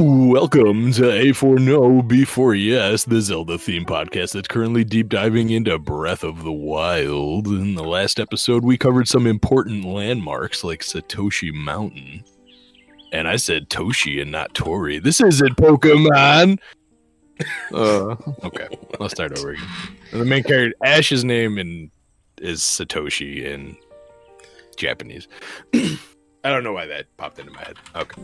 Welcome to A for No, B for Yes, the Zelda theme podcast that's currently deep diving into Breath of the Wild. In the last episode, we covered some important landmarks like Satoshi Mountain. And I said Toshi and not Tori. This isn't Pokemon. Uh, okay, let's start over again. The main character, Ash's name in, is Satoshi in Japanese. I don't know why that popped into my head. Okay.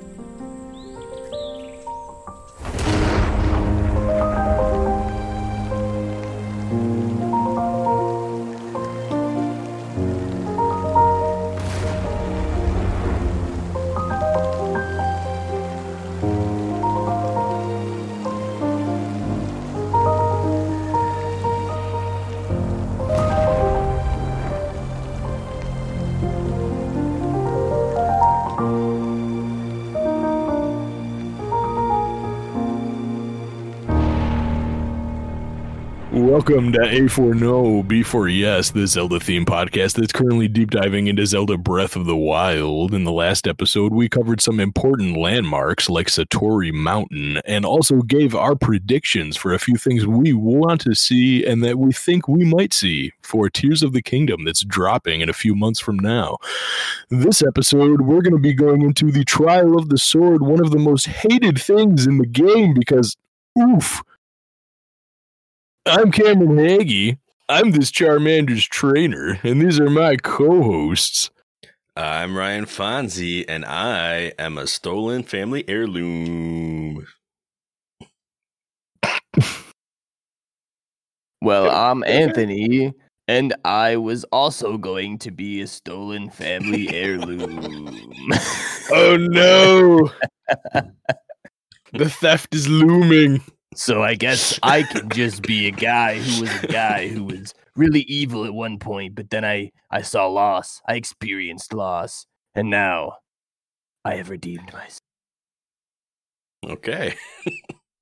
Welcome to A for No, B for Yes, the Zelda theme podcast that's currently deep diving into Zelda Breath of the Wild. In the last episode, we covered some important landmarks like Satori Mountain and also gave our predictions for a few things we want to see and that we think we might see for Tears of the Kingdom that's dropping in a few months from now. This episode, we're going to be going into the Trial of the Sword, one of the most hated things in the game because, oof I'm Cameron Hagee. I'm this Charmander's trainer, and these are my co-hosts. I'm Ryan Fonzie, and I am a stolen family heirloom. Well, I'm Anthony, and I was also going to be a stolen family heirloom. oh no! the theft is looming. So I guess I can just be a guy who was a guy who was really evil at one point, but then I I saw loss. I experienced loss, and now I have redeemed myself. Okay.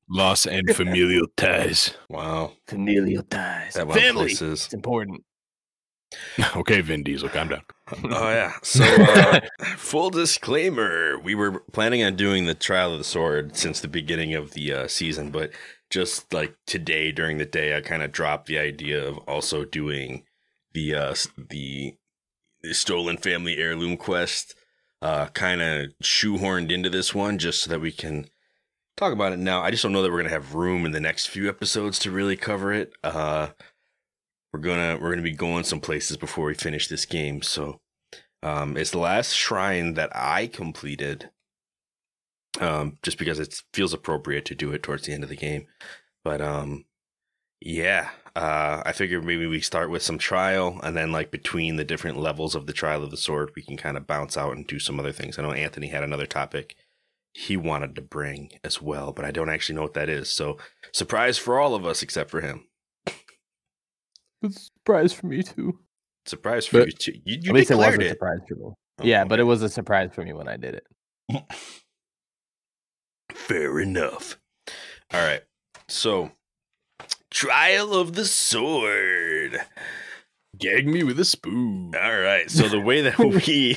Loss and familial ties. Wow. Familial ties. Family. places. It's important. okay, Vin Diesel, calm down. Oh yeah. So uh, full disclaimer, we were planning on doing the Trial of the Sword since the beginning of the uh, season, but just like today during the day, I kind of dropped the idea of also doing the uh, the, the stolen family heirloom quest. Uh, kind of shoehorned into this one just so that we can talk about it now. I just don't know that we're gonna have room in the next few episodes to really cover it. Uh, we're gonna we're gonna be going some places before we finish this game. So um, it's the last shrine that I completed. Um, just because it feels appropriate to do it towards the end of the game. But um, yeah, uh, I figured maybe we start with some trial, and then like between the different levels of the trial of the sword, we can kind of bounce out and do some other things. I know Anthony had another topic he wanted to bring as well, but I don't actually know what that is. So surprise for all of us except for him. It's a surprise for me too. Surprise for But- you too. You, you At least it was declared a surprise for me. Oh, yeah, but it was a surprise for me when I did it. Fair enough. All right. So, Trial of the Sword. Gag me with a spoon. All right. So the way that we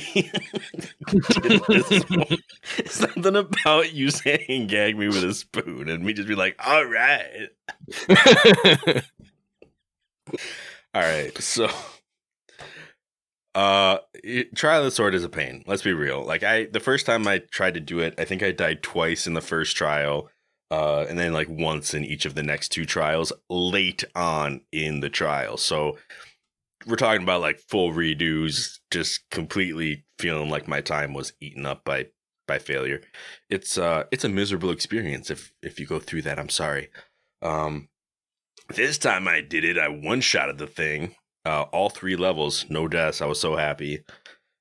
did this one, something about you saying "gag me with a spoon" and me just be like, "All right, all right." So, uh, Trial of the Sword is a pain. Let's be real. Like I, the first time I tried to do it, I think I died twice in the first trial. Uh, and then like once in each of the next two trials late on in the trial. So we're talking about like full redos, just completely feeling like my time was eaten up by by failure. It's uh it's a miserable experience if if you go through that. I'm sorry. Um this time I did it. I one shotted the thing. Uh all three levels, no deaths. I was so happy.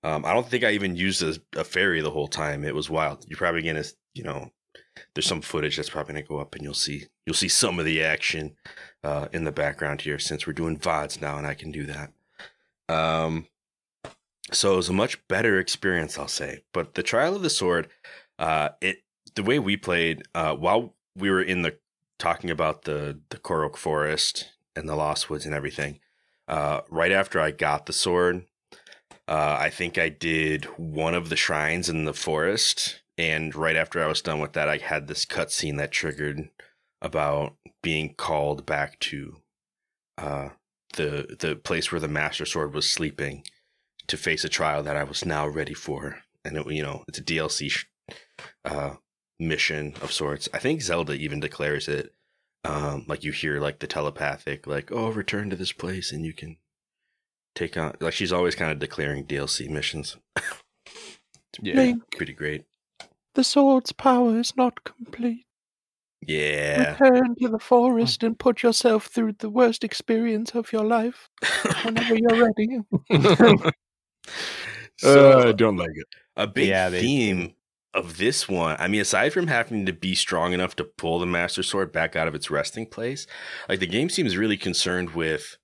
Um I don't think I even used a, a fairy the whole time. It was wild. You're probably gonna, you know, there's some footage that's probably gonna go up and you'll see you'll see some of the action uh in the background here since we're doing VODs now and I can do that. Um, so it was a much better experience, I'll say. But the Trial of the Sword, uh, it the way we played, uh, while we were in the talking about the the Korok Forest and the Lost Woods and everything, uh, right after I got the sword, uh, I think I did one of the shrines in the forest, and right after I was done with that, I had this cutscene that triggered about being called back to uh, the the place where the Master Sword was sleeping to face a trial that I was now ready for, and it, you know it's a DLC sh- uh, mission of sorts. I think Zelda even declares it. Um, like you hear like the telepathic, like oh, return to this place and you can take on. Like she's always kind of declaring DLC missions. Yeah. Link, Pretty great. the sword's power is not complete. Yeah. Return to the forest and put yourself through the worst experience of your life whenever you're ready. Uh, I don't like it. a big Yeah, they- theme of this one i mean aside from having to be strong enough to pull the master sword back out of its resting place like the game seems really concerned with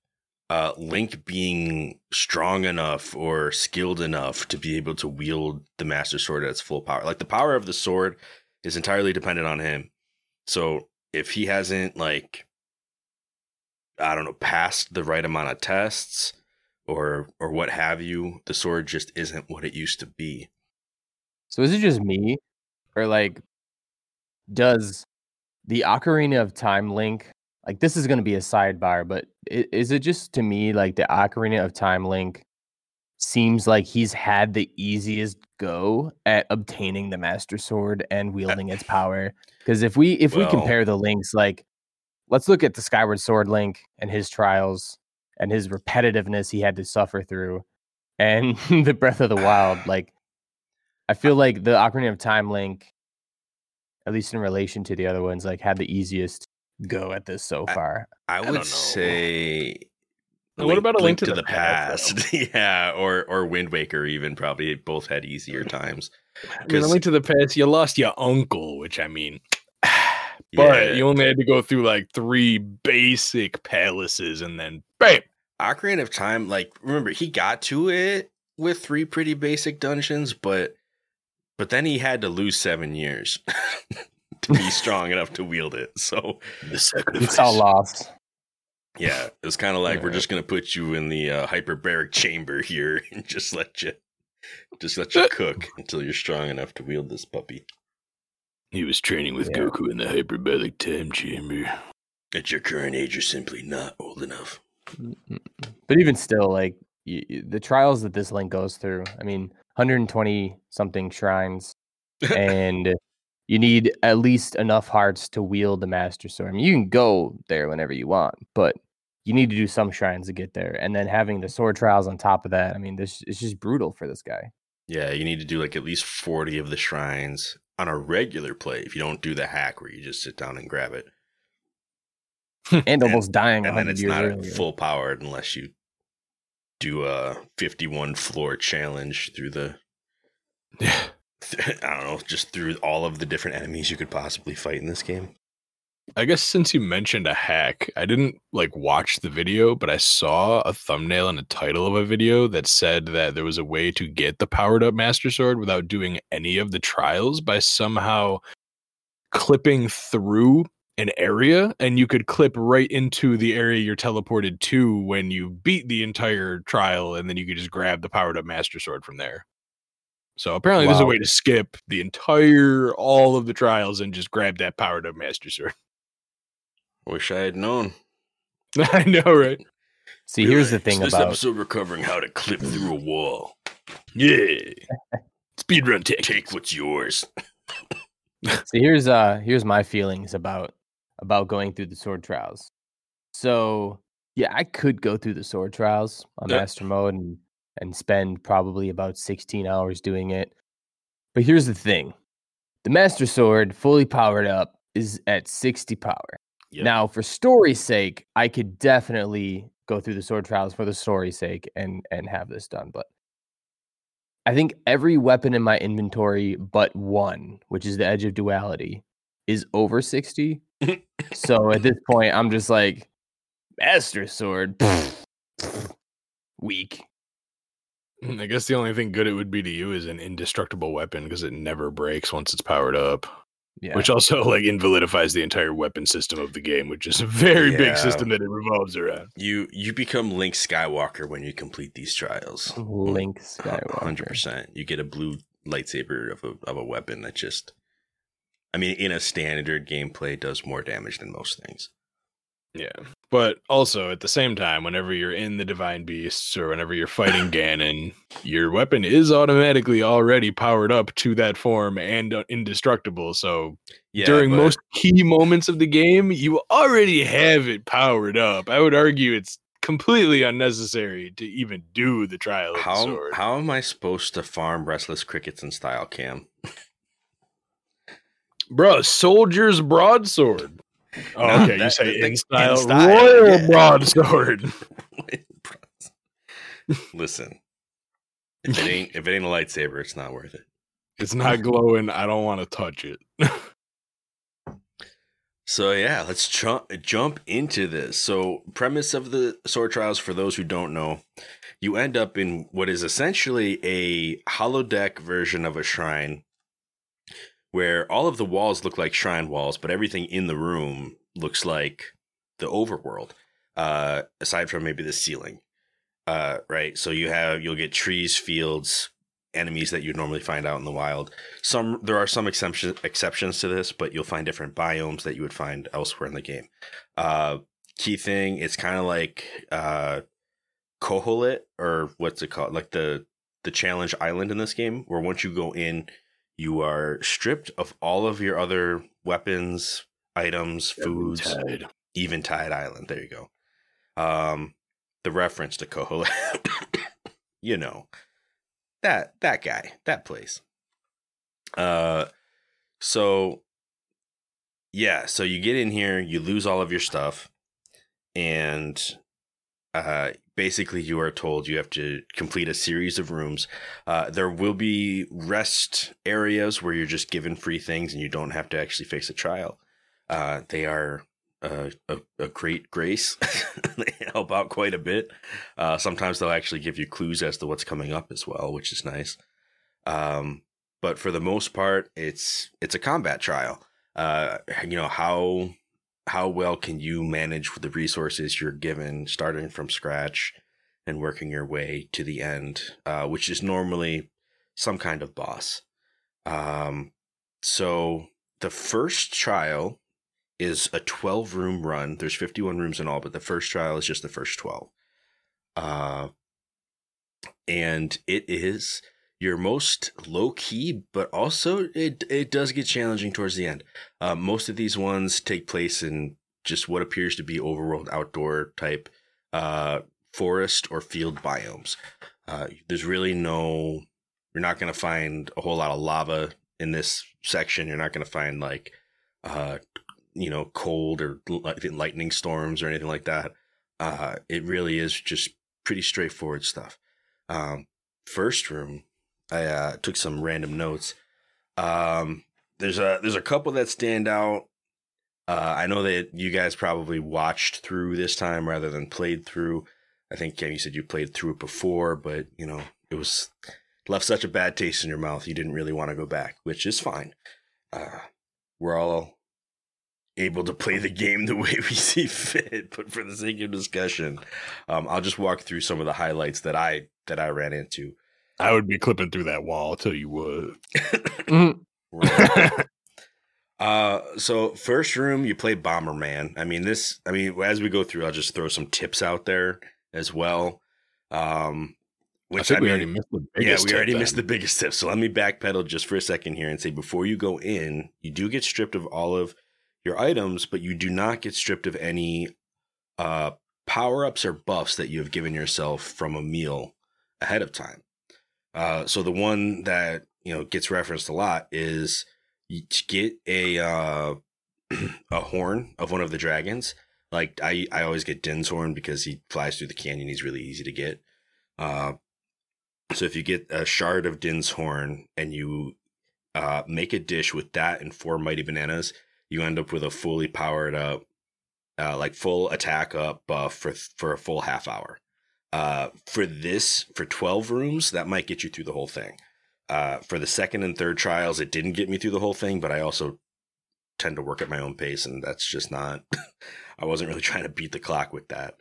uh, link being strong enough or skilled enough to be able to wield the master sword at its full power. Like the power of the sword is entirely dependent on him. So if he hasn't like i don't know passed the right amount of tests or or what have you the sword just isn't what it used to be So is it just me, or like, does the Ocarina of Time link like this is going to be a sidebar, but is it just to me like the Ocarina of Time link seems like he's had the easiest go at obtaining the Master Sword and uh, wielding its power? Because if we if we compare the links, like let's look at the Skyward Sword link and his trials and his repetitiveness he had to suffer through, and the Breath of the Wild, like. I feel like the Ocarina of Time link, at least in relation to the other ones, like had the easiest go at this so far. I don't would know. say. What about a Link to the Past, past? yeah, or or Wind Waker even probably both had easier times. I mean, 'Cause- a link to the past, you lost your uncle, which I mean, but Yeah. you only had to go through like three basic palaces and then bam. Ocarina of Time, like remember he got to it with three pretty basic dungeons, but but then he had to lose seven years to be strong enough to wield it. So It's all lost. yeah, it was kind of like we're just gonna put you in the uh, hyperbaric chamber here and just let you just let you cook until you're strong enough to wield this puppy. He was training with Yeah. Goku in the hyperbolic time chamber. At your current age, you're simply not old enough. But even still, like y- y- the trials that this link goes through, I mean, 120 something shrines, and you need at least enough hearts to wield the Master Sword. I mean, you can go there whenever you want, but you need to do some shrines to get there. And then having the sword trials on top of that, I mean, this is just brutal for this guy. Yeah, you need to do like at least 40 of the shrines on a regular play if you don't do the hack where you just sit down and grab it. And almost dying And then it's not earlier. full powered unless you do a 51 floor challenge through the, Yeah. I don't know, just through all of the different enemies you could possibly fight in this game. I guess since you mentioned a hack, I didn't like watch the video, but I saw a thumbnail and a title of a video that said that there was a way to get the powered up Master Sword without doing any of the trials by somehow clipping through an area and you could clip right into the area you're teleported to when you beat the entire trial and then you could just grab the powered up Master Sword from there. So apparently there's a way to skip the entire all of the trials and just grab that powered up Master Sword. Wish I had known. I know, right? See, here's the Relax, thing this about episode we're covering how to clip through a wall. Yeah. Speedrun tech. Take what's yours. So here's uh here's my feelings about about going through the sword trials. So yeah, I could go through the sword trials on master mode and and spend probably about 16 hours doing it. But here's the thing. The master sword fully powered up is at 60 power. Yep. Now, for story's sake, I could definitely go through the sword trials for the story's sake and and have this done, but I think every weapon in my inventory but one, which is the edge of duality, is over 60. So at this point, I'm just like, Master Sword. Weak. I guess the only thing good it would be to you is an indestructible weapon because it never breaks once it's powered up. Yeah. Which also like invalidifies the entire weapon system of the game, which is a very Yeah. big system that it revolves around. You you become Link Skywalker when you complete these trials. Link Skywalker. Hundred percent. You get a blue lightsaber of a of a weapon that just I mean in a standard gameplay does more damage than most things. Yeah. But also at the same time, whenever you're in the Divine Beasts or whenever you're fighting Ganon, your weapon is automatically already powered up to that form and uh, indestructible. So Yeah, during but- most key moments of the game, you already have it powered up. I would argue it's completely unnecessary to even do the trial of the how sword. how am I supposed to farm restless crickets in style cam? Bro, soldier's broadsword. Oh, No, okay. you say the- in style, style, royal yeah. broadsword. Listen, if it ain't if it ain't a lightsaber, it's not worth it. It's not glowing. I don't want to touch it. So yeah, let's jump jump into this. So premise of the sword trials for those who don't know, you end up in what is essentially a holodeck version of a shrine where all of the walls look like shrine walls, but everything in the room looks like the overworld. Uh aside from maybe the ceiling. Uh right. So you have you'll get trees, fields, enemies that you'd normally find out in the wild some there are some exception, exceptions to this but you'll find different biomes that you would find elsewhere in the game uh key thing it's kind of like uh or what's it called like the the challenge island in this game where once you go in you are stripped of all of your other weapons items foods Eventide. Eventide Island. There you go. Um, the reference to Kohola, you know, that that guy, that place. Uh, so yeah, so you get in here, you lose all of your stuff, and uh, basically you are told you have to complete a series of rooms. Uh, there will be rest areas where you're just given free things and you don't have to actually face a trial. Uh, they are a, a great grace. they help out quite a bit. Uh, sometimes they'll actually give you clues as to what's coming up as well, which is nice. Um, but for the most part, it's it's a combat trial. Uh, you know how how well can you manage the resources you're given, starting from scratch and working your way to the end, uh, which is normally some kind of boss. Um, so the first trial is a 12 room run. There's 51 rooms in all, but the first trial is just the first 12. Uh, and it is your most low key, but also it it does get challenging towards the end. Uh, most of these ones take place in just what appears to be overworld outdoor type uh, forest or field biomes. Uh, there's really no, you're not going to find a whole lot of lava in this section. You're not going to find like, uh, you know, cold or lightning storms or anything like that. Uh, it really is just pretty straightforward stuff. Um, first room, I uh, took some random notes. Um, there's a there's a couple that stand out. Uh, I know that you guys probably watched through this time rather than played through. I think Ken, you said you played through it before, but you know it was left such a bad taste in your mouth you didn't really want to go back, which is fine. Uh, we're all able to play the game the way we see fit, but for the sake of discussion, um, I'll just walk through some of the highlights that I that I ran into. I would be clipping through that wall. I'll tell you what. Uh, so first room, you play Bomberman. I mean, this. I mean, as we go through, I'll just throw some tips out there as well. Um, I which think I we mean, already missed the biggest. yeah, biggest. we already tip missed the biggest tip. So let me backpedal just for a second here and say before you go in, you do get stripped of all of your items, but you do not get stripped of any uh, power ups or buffs that you have given yourself from a meal ahead of time. Uh, so the one that you know gets referenced a lot is you get a uh, a horn of one of the dragons. Like I, I always get Din's horn because he flies through the canyon. He's really easy to get. Uh, so if you get a shard of Din's horn and you uh, make a dish with that and four mighty bananas, you end up with a fully powered up, uh, like full attack up buff for for a full half hour. Uh, for this, for twelve rooms, that might get you through the whole thing. Uh, for the second and third trials, it didn't get me through the whole thing, but I also tend to work at my own pace, and that's just not. I wasn't really trying to beat the clock with that.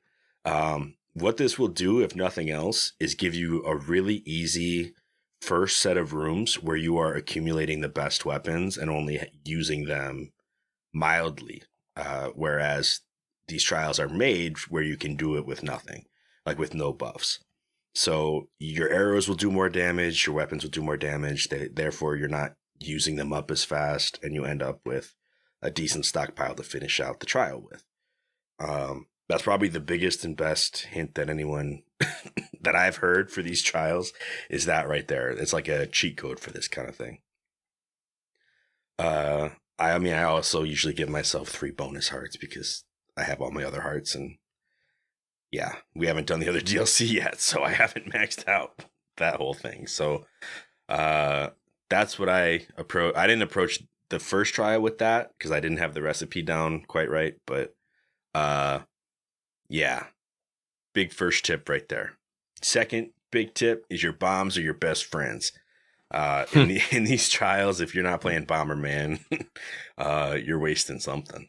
Um, what this will do, if nothing else, is give you a really easy first set of rooms where you are accumulating the best weapons and only using them mildly. Uh, whereas these trials are made where you can do it with nothing, like with no buffs. So your arrows will do more damage, your weapons will do more damage. They, therefore, you're not using them up as fast, and you end up with a decent stockpile to finish out the trial with. Um, that's probably the biggest and best hint that anyone that I've heard for these trials is that right there. It's like a cheat code for this kind of thing. Uh, I mean, I also usually give myself three bonus hearts because I have all my other hearts, and yeah, we haven't done the other DLC yet, so I haven't maxed out that whole thing. So, uh, that's what I approach. I didn't approach the first trial with that because I didn't have the recipe down quite right, but uh, yeah, big first tip right there. Second big tip is your bombs are your best friends. Uh, in, the, in these trials, if you're not playing Bomberman, uh, you're wasting something.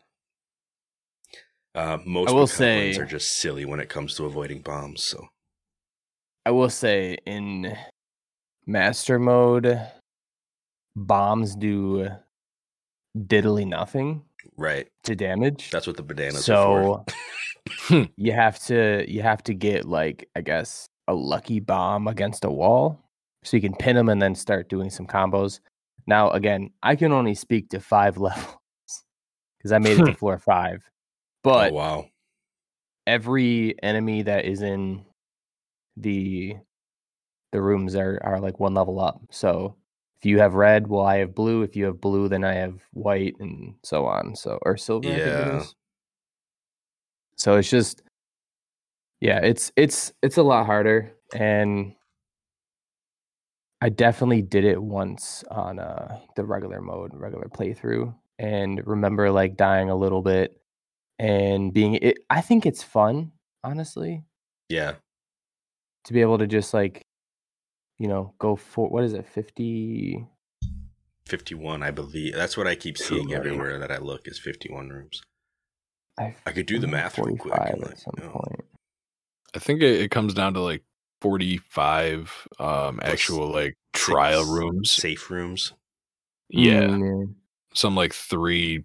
Uh, most I will say- are just silly when it comes to avoiding bombs. So I will say in master mode, bombs do diddly nothing right, to damage. that's what the bananas are so you have to you have to get like I guess a lucky bomb against a wall so you can pin them and then start doing some combos. Now again, I can only speak to five levels because I made it to floor five. But oh wow, every enemy that is in the the rooms are are like one level up. So if you have red, well I have blue. If you have blue, then I have white and so on. So or silver. I think it Yeah. So it's just yeah, it's it's it's a lot harder and I definitely did it once on uh the regular mode, regular playthrough and remember like dying a little bit and being it I think it's fun, honestly, yeah, to be able to just like you know, go for what is it, 50 fifty-one, I believe. That's what I keep seeing Right. everywhere that I look is fifty-one rooms. I, I could do the math real quick. 45 and at let some you know. point. I think it, it comes down to like 45 um Plus actual like trial rooms. safe rooms. Yeah. Mm, Some like three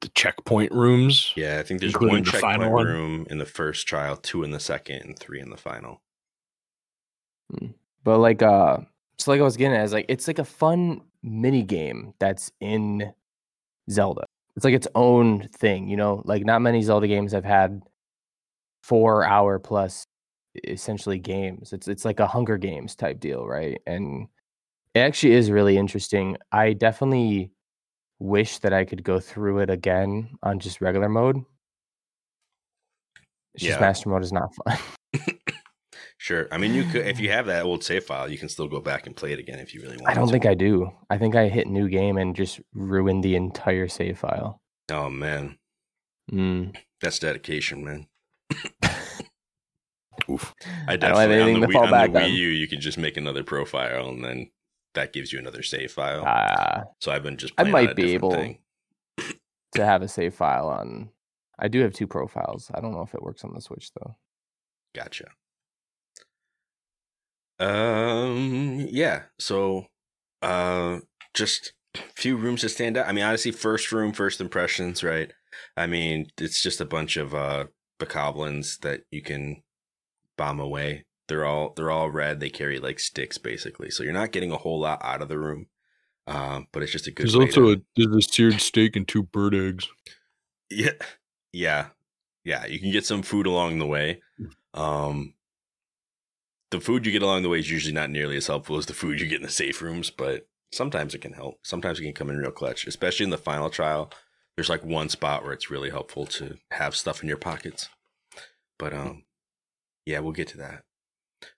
the checkpoint rooms. Yeah, I think there's one the checkpoint final one? room in the first trial, two in the second, and three in the final. But like uh so like I was getting at is like it's like a fun mini game that's in Zelda. It's like its own thing, you know? Like not many Zelda games have had 4 hour plus essentially games. It's it's like a Hunger Games type deal, right? And it actually is really interesting. I definitely wish that I could go through it again on just regular mode. It's just master mode is not fun. Sure. I mean, you could if you have that old save file, you can still go back and play it again if you really want. I don't think I do. I think I hit new game and just ruined the entire save file. Oh man, Mm. that's dedication, man. Oof. I don't have definitely on anything the, to Wii, fall on back the Wii on. U, you can just make another profile, and then that gives you another save file. Ah, so I've been just. I might be able- Thing. to have a save file on. I do have two profiles. I don't know if it works on the Switch though. Gotcha. Um. Yeah. So, uh, just a few rooms to stand out. I mean, honestly, first room, first impressions, right? I mean, it's just a bunch of uh bokoblins that you can bomb away. They're all they're all red. They carry like sticks, basically. So you're not getting a whole lot out of the room. Um, but it's just a good. There's also to- a there's a seared steak and two bird eggs. Yeah. Yeah. Yeah. You can get some food along the way. Um the food you get along the way is usually not nearly as helpful as the food you get in the safe rooms, but sometimes it can help. Sometimes it can come in real clutch, especially in the final trial. There's like one spot where it's really helpful to have stuff in your pockets. But um yeah, we'll get to that.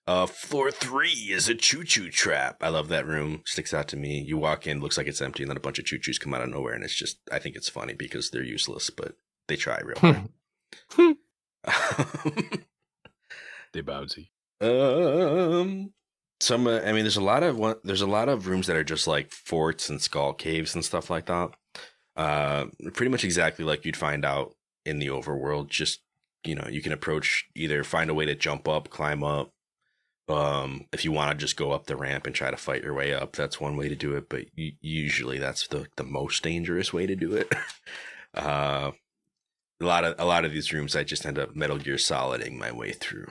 Uh floor 3 is a choo-choo trap. I love that room. Sticks out to me. You walk in, looks like it's empty, and then a bunch of choo-choos come out of nowhere and it's just I think it's funny because they're useless, but they try real hard. They bouncy. um, some. Uh, I mean, there's a lot of one. There's a lot of rooms that are just like forts and skull caves and stuff like that. Uh, pretty much exactly like you'd find out in the overworld. Just you know, you can approach either find a way to jump up, climb up, Um, if you want to just go up the ramp and try to fight your way up, that's one way to do it. But usually, that's the the most dangerous way to do it. uh, a lot of a lot of these rooms, I just end up Metal Gear Soliding my way through,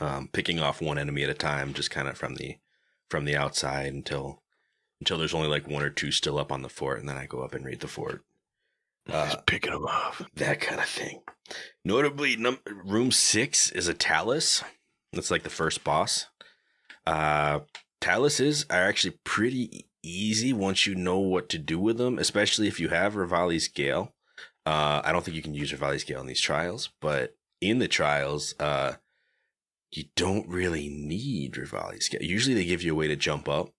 um, picking off one enemy at a time, just kind of from the from the outside until until there's only like one or two still up on the fort, and then I go up and raid the fort. Uh, Just picking them off. that kind of thing. Notably, num- room six is a Talus. That's like the first boss. Uh, Taluses are actually pretty easy once you know what to do with them, especially if you have Revali's Gale. Uh, I don't think you can use Revali's Gale in these trials, but in the trials, uh, you don't really need Revali's Gale. Usually they give you a way to jump up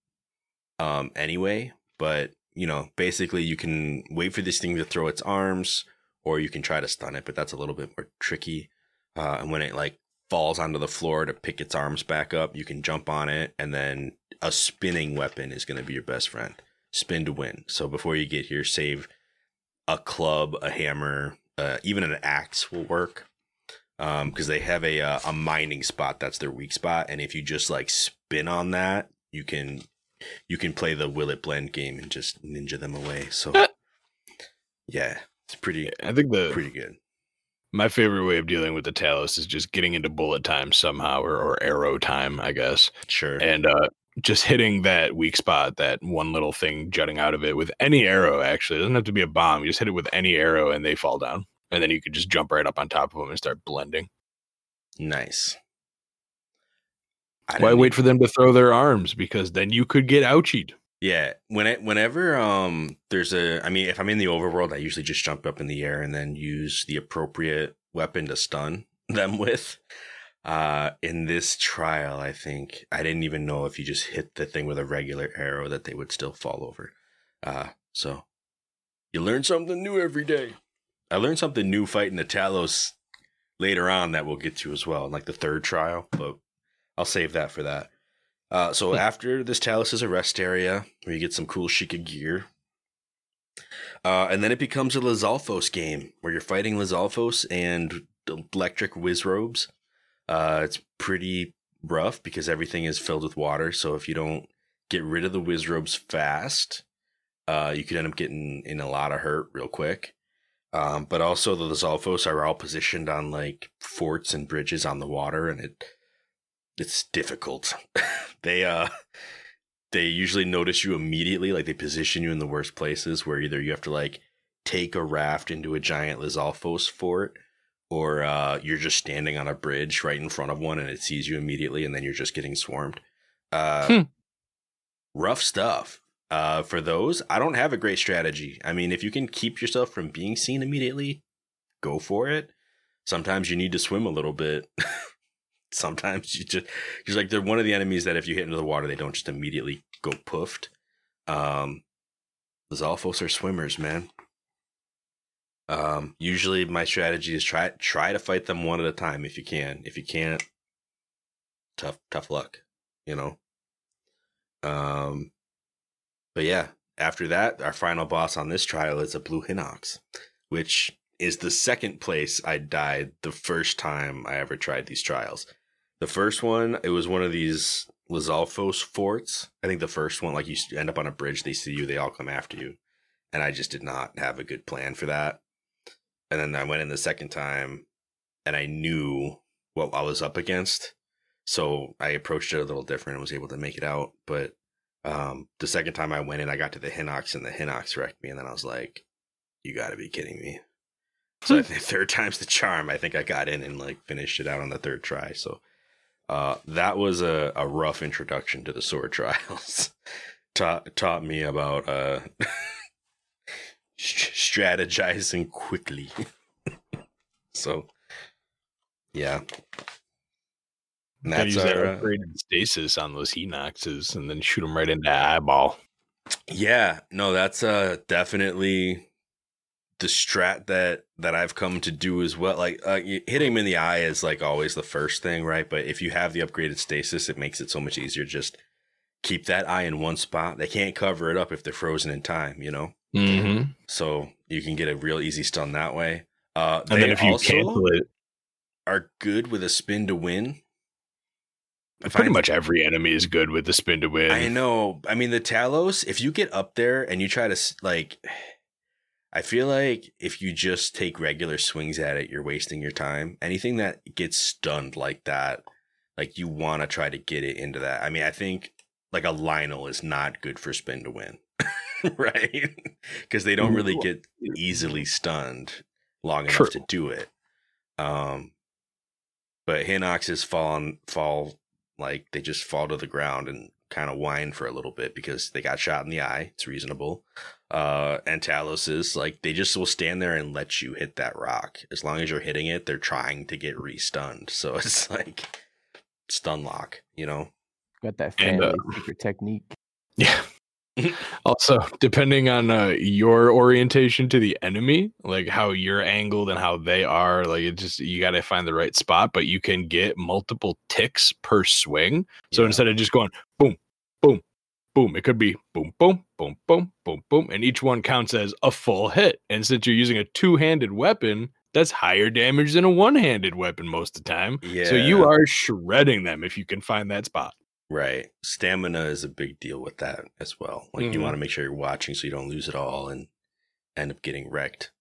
um, anyway, but you know, basically you can wait for this thing to throw its arms, or you can try to stun it, but that's a little bit more tricky. Uh, and when it like falls onto the floor to pick its arms back up, you can jump on it, and then a spinning weapon is going to be your best friend. Spin to win. So before you get here, save a club, a hammer, uh, even an axe will work. Um, because they have a uh, a mining spot that's their weak spot, and if you just like spin on that, you can you can play the will it blend game and just ninja them away. So yeah, it's pretty I think the pretty good. My favorite way of dealing with the Talus is just getting into bullet time somehow or, or arrow time, I guess. Sure. And uh just hitting that weak spot, that one little thing jutting out of it with any arrow, actually. It doesn't have to be a bomb. You just hit it with any arrow and they fall down. And then you could just jump right up on top of them and start blending. nice. Why wait for them to throw their arms? Because then you could get ouchied. Yeah, when it, whenever um there's a I mean if I'm in the overworld I usually just jump up in the air and then use the appropriate weapon to stun them with. Uh in this trial I think I didn't even know if you just hit the thing with a regular arrow that they would still fall over. Uh so you learn something new every day. I learned something new fighting the Talus later on that we'll get to as well, like the third trial, but I'll save that for that. Uh, so after this Talus is a rest area where you get some cool Sheikah gear. Uh, and then it becomes a Lizalfos game where you're fighting Lizalfos and electric Wizrobes. Uh, it's pretty rough because everything is filled with water. So if you don't get rid of the Wizrobes fast, uh, you could end up getting in a lot of hurt real quick. Um, but also the Lizalfos are all positioned on like forts and bridges on the water, and it it's difficult. they uh they usually notice you immediately, like they position you in the worst places where either you have to like take a raft into a giant Lizalfos fort, or uh, you're just standing on a bridge right in front of one and it sees you immediately, and then you're just getting swarmed. Uh, Hmm. Rough stuff. Uh, for those, I don't have a great strategy. I mean, if you can keep yourself from being seen immediately, go for it. Sometimes you need to swim a little bit. Sometimes you just, just like they're one of the enemies that if you hit into the water, they don't just immediately go poofed. Um, the Zalfos are swimmers, man. Um, usually my strategy is try try to fight them one at a time if you can. If you can't, tough tough luck, you know. Um, but yeah, after that, our final boss on this trial is a blue Hinox, which is the second place I died the first time I ever tried these trials. The first one, it was one of these Lizalfos forts. I think the first one, like you end up on a bridge, they see you, they all come after you. And I just did not have a good plan for that. And then I went in the second time and I knew what I was up against. So I approached it a little different and was able to make it out. But um, the second time I went in, I got to the Hinox and the Hinox wrecked me. And then I was like, you got to be kidding me. So I think third time's the charm. I think I got in and like finished it out on the third try. So uh, that was a, a rough introduction to the sword trials. taught taught me about uh, strategizing quickly. so yeah, And that's use that our, uh, upgraded stasis on those Hinoxes and then shoot them right into eyeball. Yeah, no, that's uh definitely the strat that that I've come to do as well. Like uh, hitting him in the eye is like always the first thing, right? But if you have the upgraded stasis, it makes it so much easier. Just keep that eye in one spot. They can't cover it up if they're frozen in time, you know. Mm-hmm. So you can get a real easy stun that way. Uh, And then if you cancel it, are good with a spin to win. Pretty much every enemy is good with the spin to win. I know. I mean, the Talus, if you get up there and you try to, like, I feel like if you just take regular swings at it, you're wasting your time. Anything that gets stunned like that, like, you want to try to get it into that. I mean, I think, like, a Lynel is not good for spin to win, right? Because they don't really get easily stunned long enough to do it. Um, but Hinoxes fall on, fall like they just fall to the ground and kind of whine for a little bit because they got shot in the eye. It's reasonable. Uh, and Talus is like they just will stand there and let you hit that rock as long as you're hitting it. They're trying to get re-stunned, so it's like stun lock, you know. Got that And, uh, secret technique. Yeah. also, depending on uh, your orientation to the enemy, like how you're angled and how they are, like it just you got to find the right spot. But you can get multiple ticks per swing. So Yeah. instead of just going boom, boom, boom, it could be boom, boom, boom, boom, boom, boom, and each one counts as a full hit. And since you're using a two-handed weapon, that's higher damage than a one-handed weapon most of the time. yeah, So you are shredding them if you can find that spot. right. Stamina is a big deal with that as well. Like you Mhm. want to make sure you're watching so you don't lose it all and end up getting wrecked.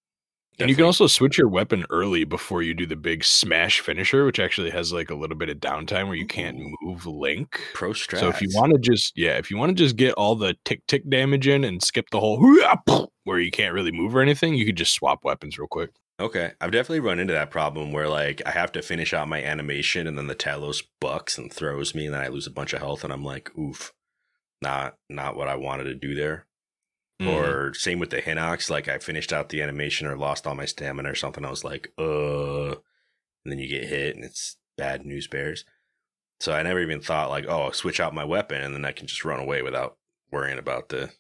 And you can also switch your weapon early before you do the big smash finisher, which actually has like a little bit of downtime where you can't move Link. pro strats. So if you want to just yeah, if you want to just get all the tick tick damage in and skip the whole where you can't really move or anything, you could just swap weapons real quick. Okay, I've definitely run into that problem where like I have to finish out my animation and then the Talus bucks and throws me and then I lose a bunch of health and I'm like, oof, not not what I wanted to do there. Mm. Or same with the Hinox, like I finished out the animation or lost all my stamina or something. I was like, uh, and then you get hit and it's bad news bears. So I never even thought like, oh, I'll switch out my weapon and then I can just run away without worrying about the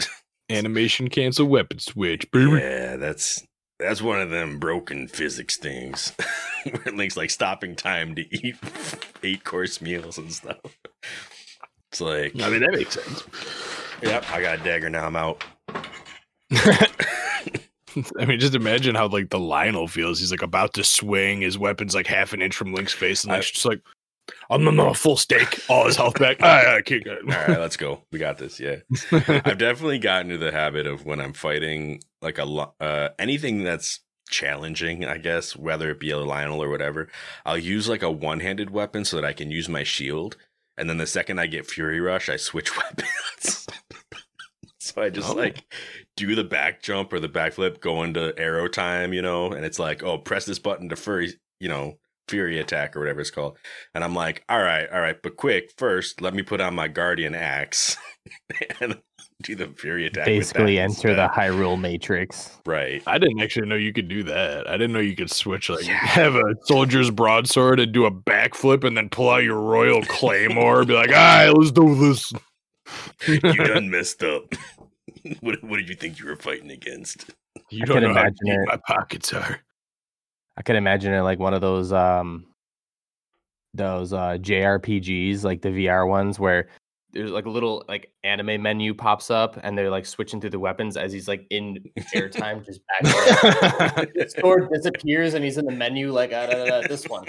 animation cancel weapon switch. baby. Yeah, that's that's one of them broken physics things where Link's like stopping time to eat eight course meals and stuff. It's like, I mean that makes sense. Yep, I got a dagger now. I'm out. I mean, just imagine how like the Lynel feels. He's like about to swing, his weapon's like half an inch from Link's face, and I- just like, "I'm not a full stake. all his health back." I, I can't get All right, let's go. We got this. Yeah, I've definitely gotten to the habit of when I'm fighting like a uh, anything that's challenging, I guess, whether it be a Lynel or whatever. I'll use like a one-handed weapon so that I can use my shield, and then the second I get Fury Rush, I switch weapons. So I just Oh. like do the back jump or the backflip, go into arrow time, you know, and it's like, oh, press this button to Fury, you know, Fury attack or whatever it's called. And I'm like, all right, all right, but quick, first, let me put on my Guardian Axe and do the Fury attack. with Basically, that enter the instead. Hyrule Matrix. right. I didn't actually know you could do that. I didn't know you could switch like have a soldier's broadsword and do a backflip and then pull out your royal claymore. Be like, all right, let's do this. You done messed up. what, what did you think you were fighting against? You I don't can know how imagine deep it. my pockets are. I could imagine it like one of those um those uh JRPGs, like the VR ones where there's like a little like anime menu pops up and they're like switching through the weapons as he's like in airtime just back. the sword disappears and he's in the menu like ah, da, da, da, this one.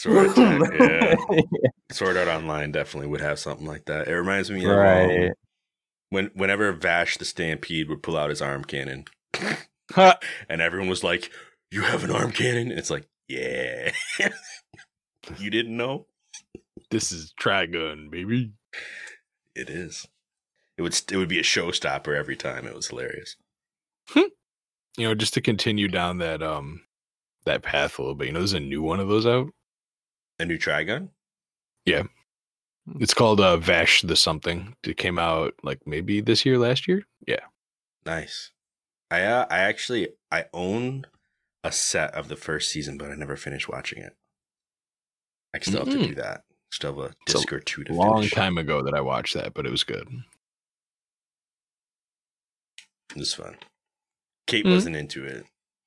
Sword attack, yeah. Sword Art Online definitely would have something like that. It reminds me of um, when whenever Vash the Stampede would pull out his arm cannon, and everyone was like, "You have an arm cannon?" And it's like, "Yeah." you didn't know? this is Trigun, baby. It is. It would it would be a showstopper every time. It was hilarious. You know, just to continue down that um that path a little bit. You know, there's a new one of those out. A new Trigun? It's called uh Vash the something. It came out like maybe this year, last year. Yeah. Nice. I uh, I actually I own a set of the first season, but I never finished watching it. I still have to Mm. do that. Still have a It's a disc or two to Long finish. time ago that I watched that, but it was good. It was fun. Kate Mhm. wasn't into it.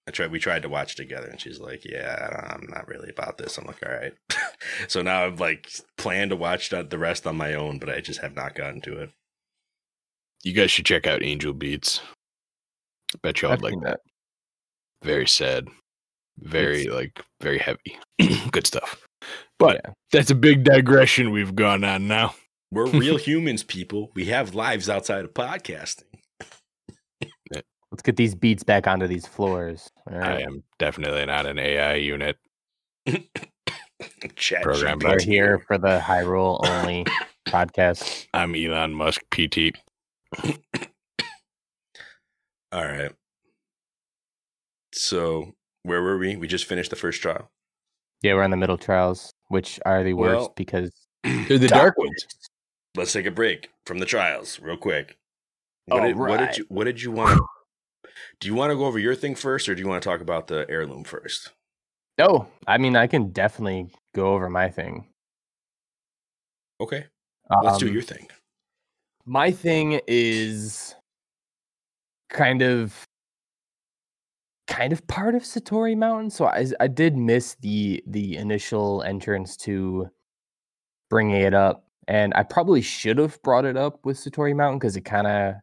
I tried. We tried to watch together, and she's like, "Yeah, I'm not really about this." I'm like, "All right." so now I've like planned to watch the the rest on my own, but I just have not gotten to it. You guys should check out Angel Beats. I bet y'all like seen that. Very sad. Very like very heavy. good stuff. But Yeah. that's a big digression we've gone on now. We're real humans, people. We have lives outside of podcasting. Let's get these beats back onto these floors. All I am definitely not an AI unit. Chat Program We're here for the Hyrule only podcast. I'm Elon Musk PT. All right. So where were we? We just finished the first trial. Yeah, we're on the middle trials, which are the worst Well, because They're the dark ones. Let's take a break from the trials real quick. What, All did, what did right. you what did you want to do you want to go over your thing first or do you want to talk about the heirloom first? Oh, I mean, I can definitely go over my thing. Okay. Let's do Um, your thing. My thing is kind of kind of part of Satori Mountain. So I I did miss the the initial entrance to bringing it up, and I probably should have brought it up with Satori Mountain because it kind of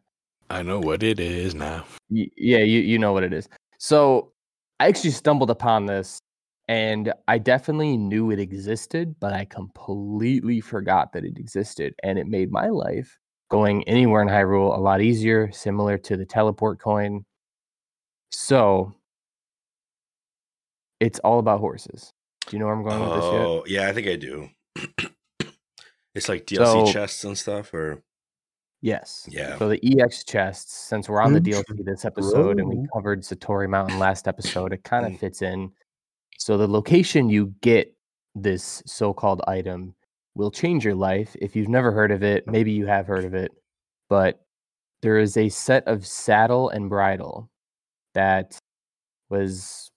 I know what it is now. Y- yeah, you you know what it is. So I actually stumbled upon this and I definitely knew it existed, but I completely forgot that it existed. And it made my life going anywhere in Hyrule a lot easier, similar to the teleport coin. So it's all about horses. Do you know where I'm going with this yet? Oh, yeah, I think I do. it's like DLC So- chests and stuff or Yes. Yeah. So the EX chests, since we're on the DLC this episode and we covered Satori Mountain last episode, it kind of Mm. fits in. So the location you get this so-called item will change your life. If you've never heard of it, maybe you have heard of it, but there is a set of saddle and bridle that was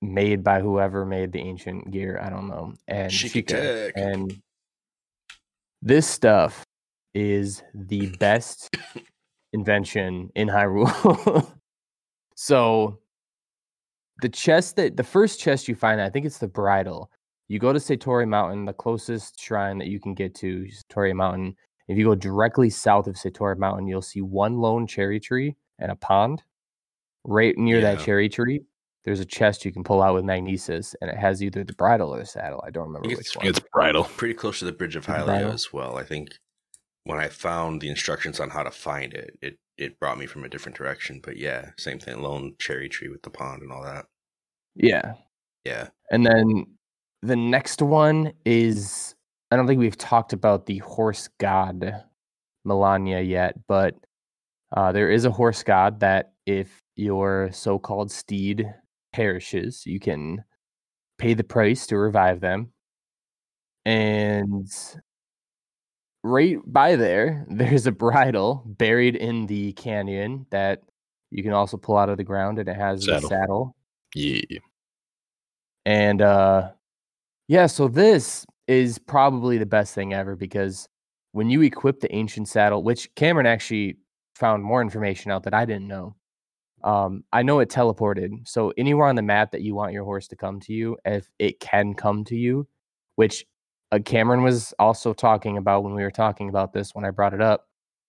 made by whoever made the ancient gear. I don't know. And and this stuff is the best invention in Hyrule. so the chest that the first chest you find, I think it's the bridle. You go to Satori Mountain, the closest shrine that you can get to Satori Mountain. If you go directly south of Satori Mountain, you'll see one lone cherry tree and a pond. Right near that cherry tree, there's a chest you can pull out with magnesis, and it has either the bridle or the saddle. I don't remember think which it's- one. It's bridal. pretty close to the Bridge of The Hylia as well. I think when I found the instructions on how to find it, it it brought me from a different direction. But yeah, same thing. Lone cherry tree with the pond and all that. Yeah. Yeah. And then the next one is I don't think we've talked about the horse god Malanya yet, but uh, there is a horse god that if your so-called steed perishes, you can pay the price to revive them. And right by there, there's a bridle buried in the canyon that you can also pull out of the ground, and it has Saddle. a saddle. Yeah. And uh yeah, so this is probably the best thing ever because when you equip the ancient saddle, which Cameron actually found more information out that I didn't know. Um, I know it teleported. So anywhere on the map that you want your horse to come to you, if it can come to you, which uh, Cameron was also talking about when we were talking about this when I brought it up,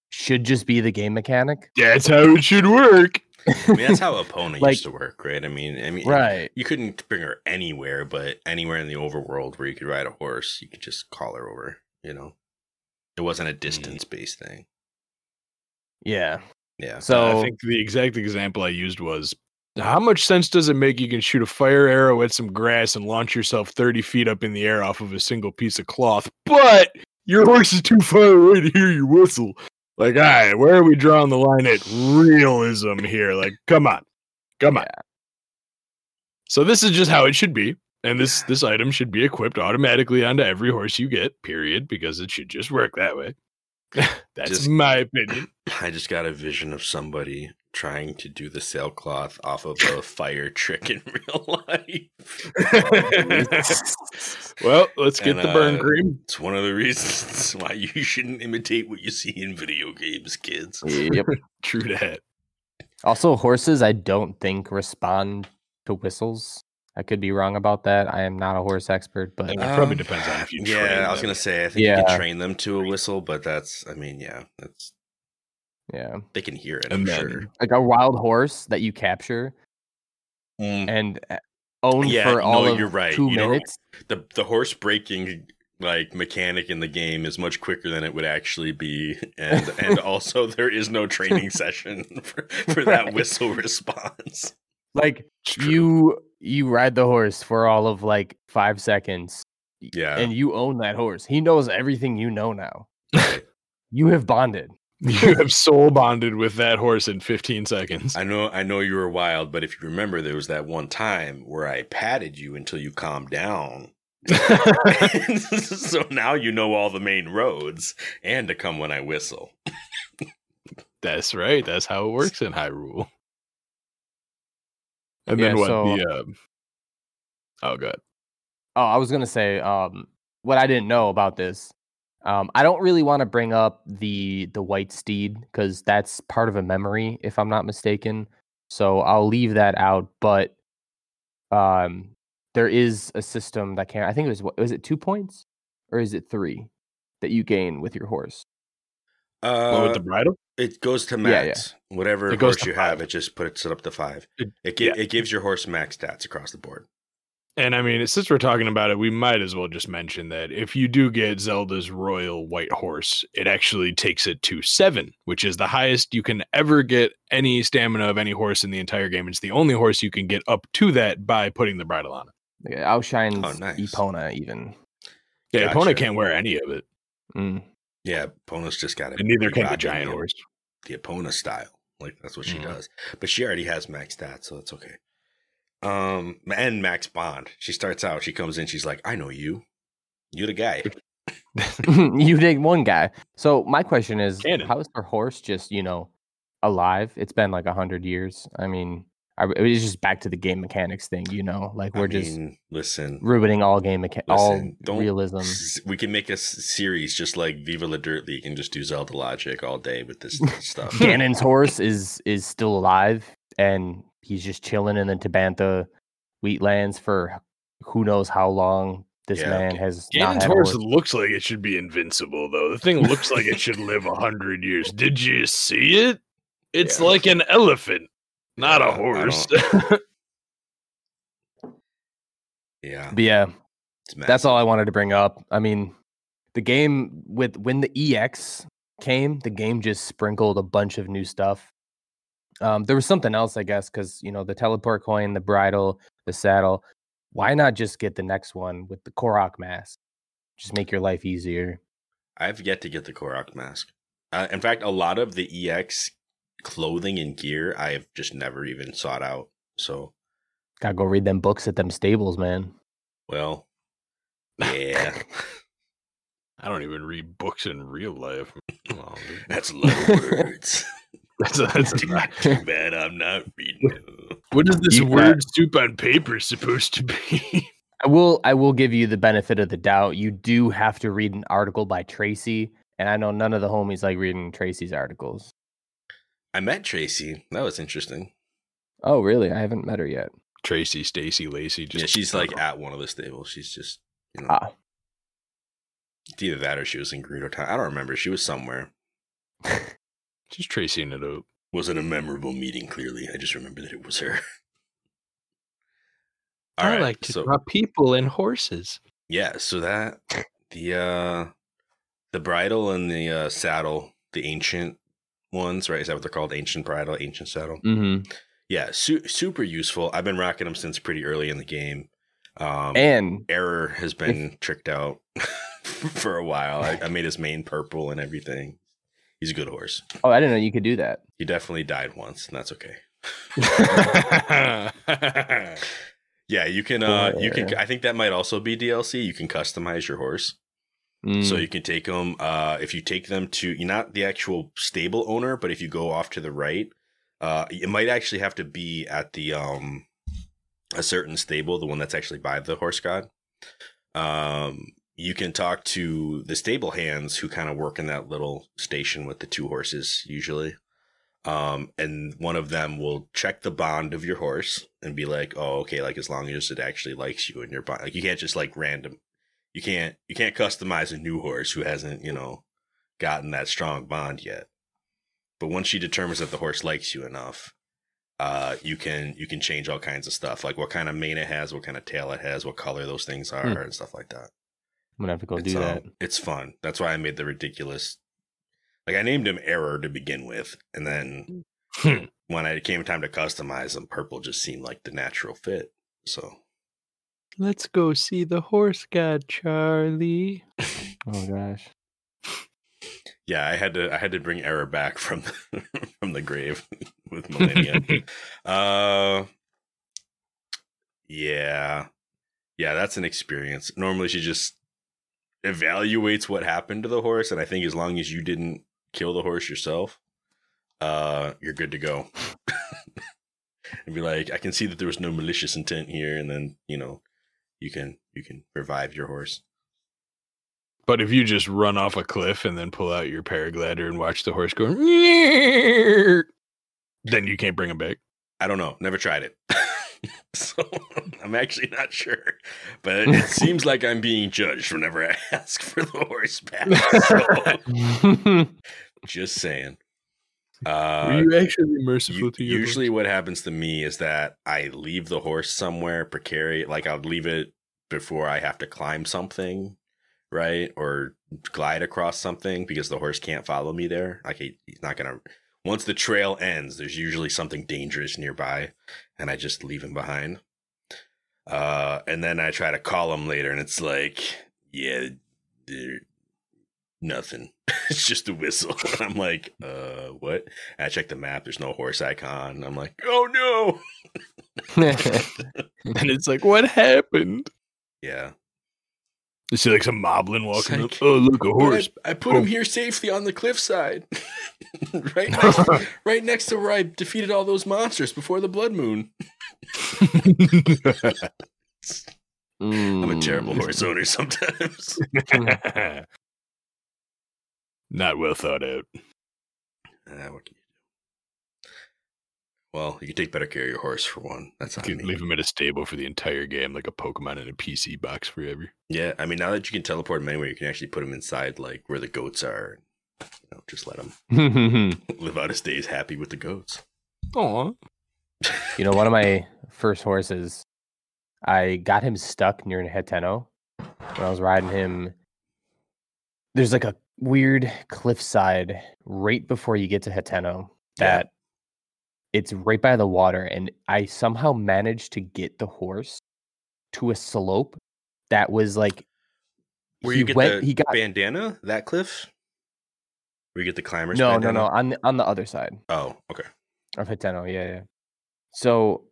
should just be the game mechanic. That's how it should work. I mean, that's how Epona Like- used to work, right? I mean, I mean, Right. You couldn't bring her anywhere, but anywhere in the overworld where you could ride a horse, you could just call her over. You know, it wasn't a distance based thing. Yeah. Yeah. So I think the exact example I used was how much sense does it make you can shoot a fire arrow at some grass and launch yourself 30 feet up in the air off of a single piece of cloth, but your horse is too far away to hear your whistle? Like, all right, where are we drawing the line at realism here? Like, come on. Come on. So this is just how it should be. And this this item should be equipped automatically onto every horse you get, period, because it should just work that way. That's Just- my opinion. I just got a vision of somebody trying to do the sailcloth off of a fire trick in real life. well, let's get And, the burn uh, cream. It's one of the reasons why you shouldn't imitate what you see in video games, kids. Yep. True that. Also, horses, I don't think respond to whistles. I could be wrong about that. I am not a horse expert, but It probably Um, depends on if you yeah, train I was them. gonna say I think you can train them to a whistle, but that's I mean, yeah, that's yeah, they can hear it. I'm sure. like a wild horse that you capture, Mm, and uh, owned Yeah, for all no, of you're right. two You don't- minutes. the the horse breaking like mechanic in the game is much quicker than it would actually be and and also there is no training session for, for that Right. whistle response Like you you ride the horse for all of like five seconds yeah and you own that horse. He knows everything you know now. you have bonded. you have soul bonded with that horse in 15 seconds. i know i know you were wild but if you remember there was that one time where i patted you until you calmed down so now you know all the main roads and to come when i whistle That's right. That's how it works in Hyrule. And then what? so- the um, oh god. Oh, I was gonna say, um, what I didn't know about this. Um, I don't really want to bring up the the white steed because that's part of a memory, if I'm not mistaken. So I'll leave that out. But um, there is a system that can. I think it was what was it two points or is it three that you gain with your horse? uh, What, with the bridle? It goes to Yeah, yeah. max. Whatever It horse to you have, it just puts it up to five. It- It gi- yeah. it gives your horse max stats across the board. And I mean, since we're talking about it, we might as well just mention that if you do get Zelda's royal white horse, it actually takes it to seven, which is the highest you can ever get any stamina of any horse in the entire game. It's the only horse you can get up to that by putting the bridle on it. Like, outshines Oh, nice. Epona even. Yeah, Gotcha. Epona can't wear any of it, Mm. Yeah, Epona's just got it. and neither can the giant horse. The Epona style, like that's what she Mhm. does. But she already has max stats, so it's okay. Um, and max bond. She starts out. She comes in. She's like, "I know you. You're the guy." you did one guy. So my question is, Canon. how is her horse just you know alive? It's been like a hundred years. I mean, I, it just back to the game mechanics thing. You know, like we're just mean, listen. ruining all game mecha- all Listen, don't- realism. We can make a series just like Viva La Dirt League and just do Zelda logic all day with this stuff. Ganon's horse is is still alive, and he's just chilling in the Tabantha wheatlands for who knows how long. This Yeah, man Ga- has not Ganon's had horse horse. looks like it should be invincible, though. The thing looks like it should live a hundred years. Did you see it? It's Yeah. like an elephant, not Yeah, a I horse. yeah, But yeah, That's all I wanted to bring up. I mean, the game with when the EX came, the game just sprinkled a bunch of new stuff. Um, there was something else, I guess, because you know the teleport coin, the bridle, the saddle. Why not just get the next one with the Korok mask? Just make your life easier. I've yet to get the Korok mask. Uh, in fact, a lot of the EX clothing and gear I have just never even sought out. So, Gotta go read them books at them stables, man. well, yeah, I don't even read books in real life. Well, that's a lot of words. That's, that's not. Too bad I'm not reading. it. What is this You- word soup on paper supposed to be? I will I will give you the benefit of the doubt. You do have to read an article by Tracy, and I know none of the homies like reading Tracy's articles. I met Tracy. That was interesting. Oh, really? I haven't met her yet. Tracy, Stacy, Lacey. Just yeah, she's like at one of the stables. She's just, you know, Ah. it's either that or she was in Gerudo Town. I don't remember. She was somewhere. just tracing it up. Wasn't a memorable meeting, clearly. I just remember that it was her. All I right, like to so- draw people and horses. Yeah, so that the uh the bridle and the uh saddle, the ancient ones, right? Is that what they're called? Ancient bridle, ancient saddle. Mm-hmm. Yeah, su- super useful. I've been rocking them since pretty early in the game. Um And Error has been tricked out for a while. I, I made his mane purple and everything. He's a good horse. oh, I didn't know you could do that. He definitely died once, and that's okay. Yeah, you can uh you can I think that might also be DLC. You can customize your horse. So Mm. you can take them. Uh, if you take them to you're not the actual stable owner, but if you go off to the right, uh, it might actually have to be at the um a certain stable, the one that's actually by the horse god. Um, you can talk to the stable hands who kind of work in that little station with the two horses usually. Um, and one of them will check the bond of your horse and be like, "Oh, okay, like as long as it actually likes you and your bond, like you can't just like random you can't you can't customize a new horse who hasn't you know gotten that strong bond yet but once she determines that the horse likes you enough uh, you can you can change all kinds of stuff, like what kind of mane it has, what kind of tail it has, what color those things are, Hmm. and stuff like that. I'm gonna have to go it's, do um, that. It's fun. That's why I made the ridiculous. Like I named him Error to begin with, and then Hmm. when I came time to customize him, purple just seemed like the natural fit. So Let's go see the horse god, Charlie. Oh gosh. yeah, I had to I had to bring Error back from the, from the grave with Malanya. uh, yeah, yeah, that's an experience. Normally, she just evaluates what happened to the horse, and I think as long as you didn't kill the horse yourself, uh, you're good to go. and be like, I can see that there was no malicious intent here, and then you know, you can you can revive your horse. But if you just run off a cliff and then pull out your paraglider and watch the horse go, then you can't bring him back. I don't know. Never tried it. so I'm actually not sure. But it seems like I'm being judged whenever I ask for the horse back. So, just saying. Were Uh, you actually merciful u- to your usually what happens to me is that I leave the horse somewhere precarious. Like I'll leave it before I have to climb something, right? Or glide across something because the horse can't follow me there. Like he, he's not going to. Once the trail ends, there's usually something dangerous nearby, and I just leave him behind. Uh, and then I try to call him later, and it's like, yeah, there, nothing. it's just a whistle. I'm like, uh, what? And I check the map. There's no horse icon. I'm like, oh no. And it's like, what happened? Yeah. You see like some moblin walking like, up. Oh, look, a But horse. I, I put him here safely on the cliffside, right, next, right next to where I defeated all those monsters before the blood moon. I'm a terrible horse owner sometimes. Not well thought out. Ah, what can you do? Well, you can take better care of your horse for one. That's You on can me. leave him at a stable for the entire game, like a Pokemon in a PC box forever. Yeah, I mean, now that you can teleport him anywhere, you can actually put him inside, like where the goats are. You know, just let him live out his days happy with the goats. Aw. you know, one of my first horses, I got him stuck near Hateno when I was riding him. There's like a weird cliffside right before you get to Hateno Yeah. It's right by the water, and I somehow managed to get the horse to a slope that was like Where he you get went, the he got bandana, that cliff? Where you get the climber's no, no, no on the, on the other side. Oh, okay. Of Hateno, yeah, yeah. So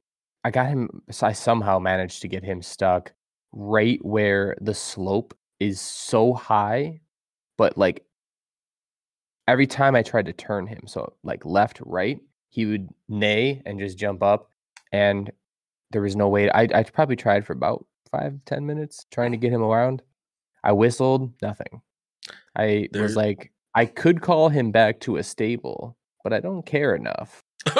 I got him. So I somehow managed to get him stuck right where the slope is so high, but like every time I tried to turn him, so like left, right, he would neigh and just jump up, and there was no way. I I probably tried for about five ten minutes trying to get him around. I whistled, nothing. I There- was like, I could call him back to a stable, but I don't care enough.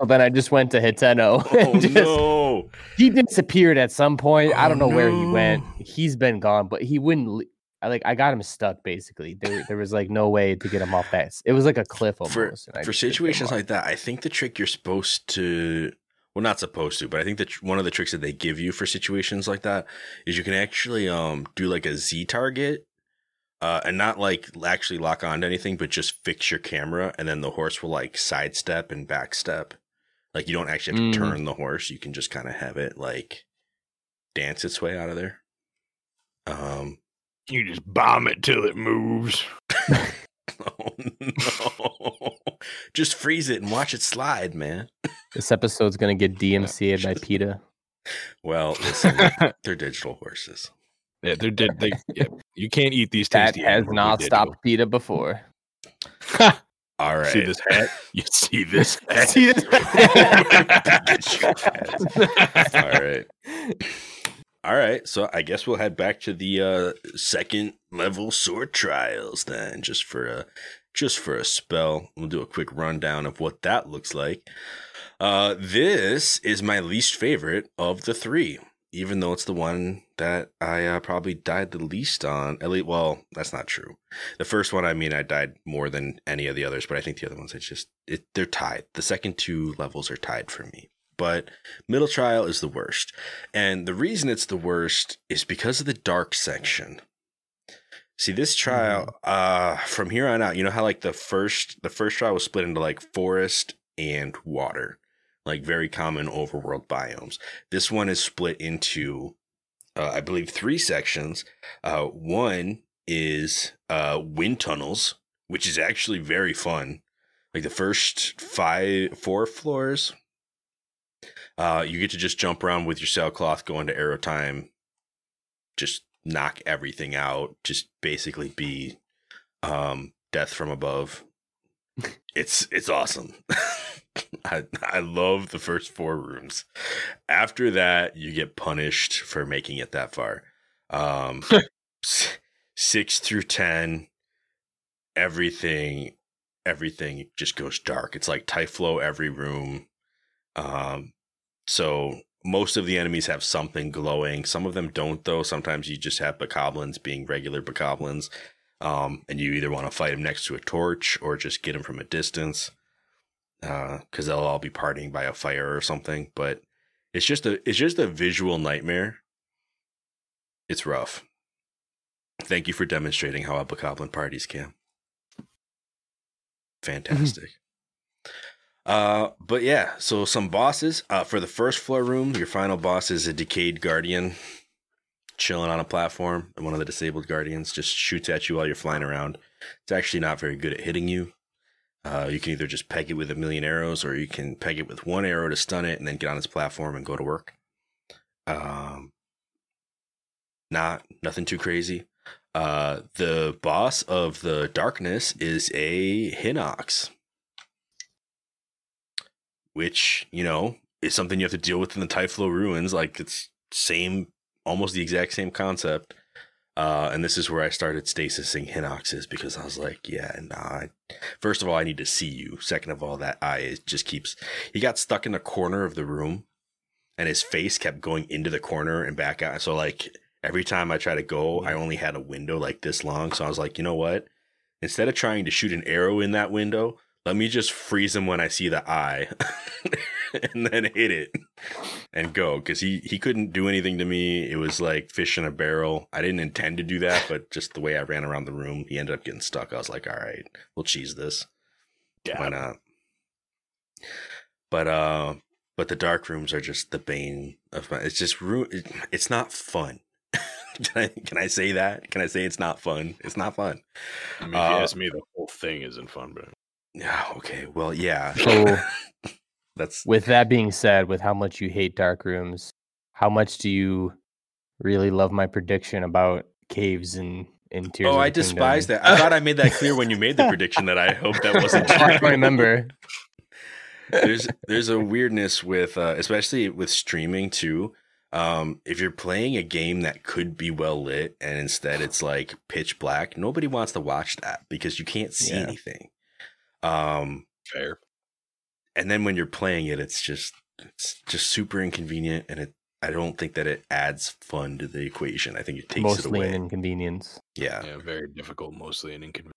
So then I just went to Hateno. Oh just, no! He disappeared at some point. I Oh, don't know where he went. He's been gone, but he wouldn't. I like I got him stuck basically. There, there was like no way to get him off that. It was like a cliff almost. For for just couldn't get him situations like that, I think the trick you're supposed to well, not supposed to, but I think that one of the tricks that they give you for situations like that is you can actually um do like a Z target. Uh, and not like actually lock on to anything, but just fix your camera, and then the horse will like sidestep and backstep. Like you don't actually have to Mm. turn the horse; you can just kind of have it like dance its way out of there. Um, You just bomb it till it moves. Oh no! Just freeze it and watch it slide, man. this episode's gonna get DMCA'd by PETA. Well, listen, they're digital horses. Yeah, they're dead. They, yeah, you can't eat these That has not stopped PETA before. All right. See this hat? You see this hat? See this? All right. All right. So I guess we'll head back to the uh, second level sword trials then, just for a just for a spell. We'll do a quick rundown of what that looks like. Uh, this is my least favorite of the three. even though it's the one that I uh, probably died the least on. At least, well, that's not true. The first one, I mean, I died more than any of the others, but I think the other ones, it's just it, they're tied. The second two levels are tied for me. But middle trial is the worst, and the reason it's the worst is because of the dark section. See this trial, uh, from here on out, you know how like the first the first trial was split into like forest and water, like very common overworld biomes. This one is split into, uh, I believe, three sections. Uh, one is uh, wind tunnels, which is actually very fun. Like the first five, four floors, uh, you get to just jump around with your sailcloth, go into arrow time, just knock everything out, just basically be um, death from above. it's it's awesome. I I love the first four rooms. After that, you get punished for making it that far. Um, six through ten, everything everything just goes dark. It's like Typhlo every room. Um, so most of the enemies have something glowing. Some of them don't, though. Sometimes you just have bokoblins being regular bokoblins. Um, and you either want to fight them next to a torch or just get them from a distance. Uh, cause they'll all be partying by a fire or something. But it's just a, it's just a visual nightmare. It's rough. Thank you for demonstrating how a bokoblin parties can. Fantastic. Uh, but yeah, so some bosses. Uh, for the first floor room, your final boss is a decayed guardian, chilling on a platform, and one of the disabled guardians just shoots at you while you're flying around. It's actually not very good at hitting you. Uh, you can either just peg it with a million arrows, or you can peg it with one arrow to stun it, and then get on its platform and go to work. Um, not nothing too crazy. Uh, the boss of the darkness is a Hinox which you know is something you have to deal with in the Typhlo ruins. Like it's same, almost the exact same concept. Uh, and this is where I started stasising Hinoxes because I was like, yeah, nah. I, first of all, I need to see you. Second of all, that eye just keeps. He got stuck in a corner of the room, and his face kept going into the corner and back out. So like every time I try to go, I only had a window like this long. So I was like, you know what? Instead of trying to shoot an arrow in that window, let me just freeze him when I see the eye and then hit it and go because he, he couldn't do anything to me. It was like fish in a barrel. I didn't intend to do that, but just the way I ran around the room, he ended up getting stuck. I was like, all right, we'll cheese this. Yeah. Why not? But, uh, but the dark rooms are just the bane of my. It's just ru- It's not fun. can I can I say that? Can I say it's not fun? It's not fun. I mean, if you Uh, ask me, the whole thing isn't fun, but Yeah. Okay. Well, yeah. So- that's With that being said, with how much you hate dark rooms, how much do you really love my prediction about caves and in Tears? Oh, I despise Kingdom? that. I thought I made that clear when you made the prediction that I hope that wasn't. I remember. there's there's a weirdness with uh, especially with streaming too. Um, if you're playing a game that could be well lit and instead it's like pitch black, nobody wants to watch that because you can't see Yeah. anything. Um, fair. and then when you're playing it, it's just it's just super inconvenient, and it I don't think that it adds fun to the equation. I think it takes it Mostly away. an inconvenience. yeah, Yeah, very difficult, mostly an inconvenience.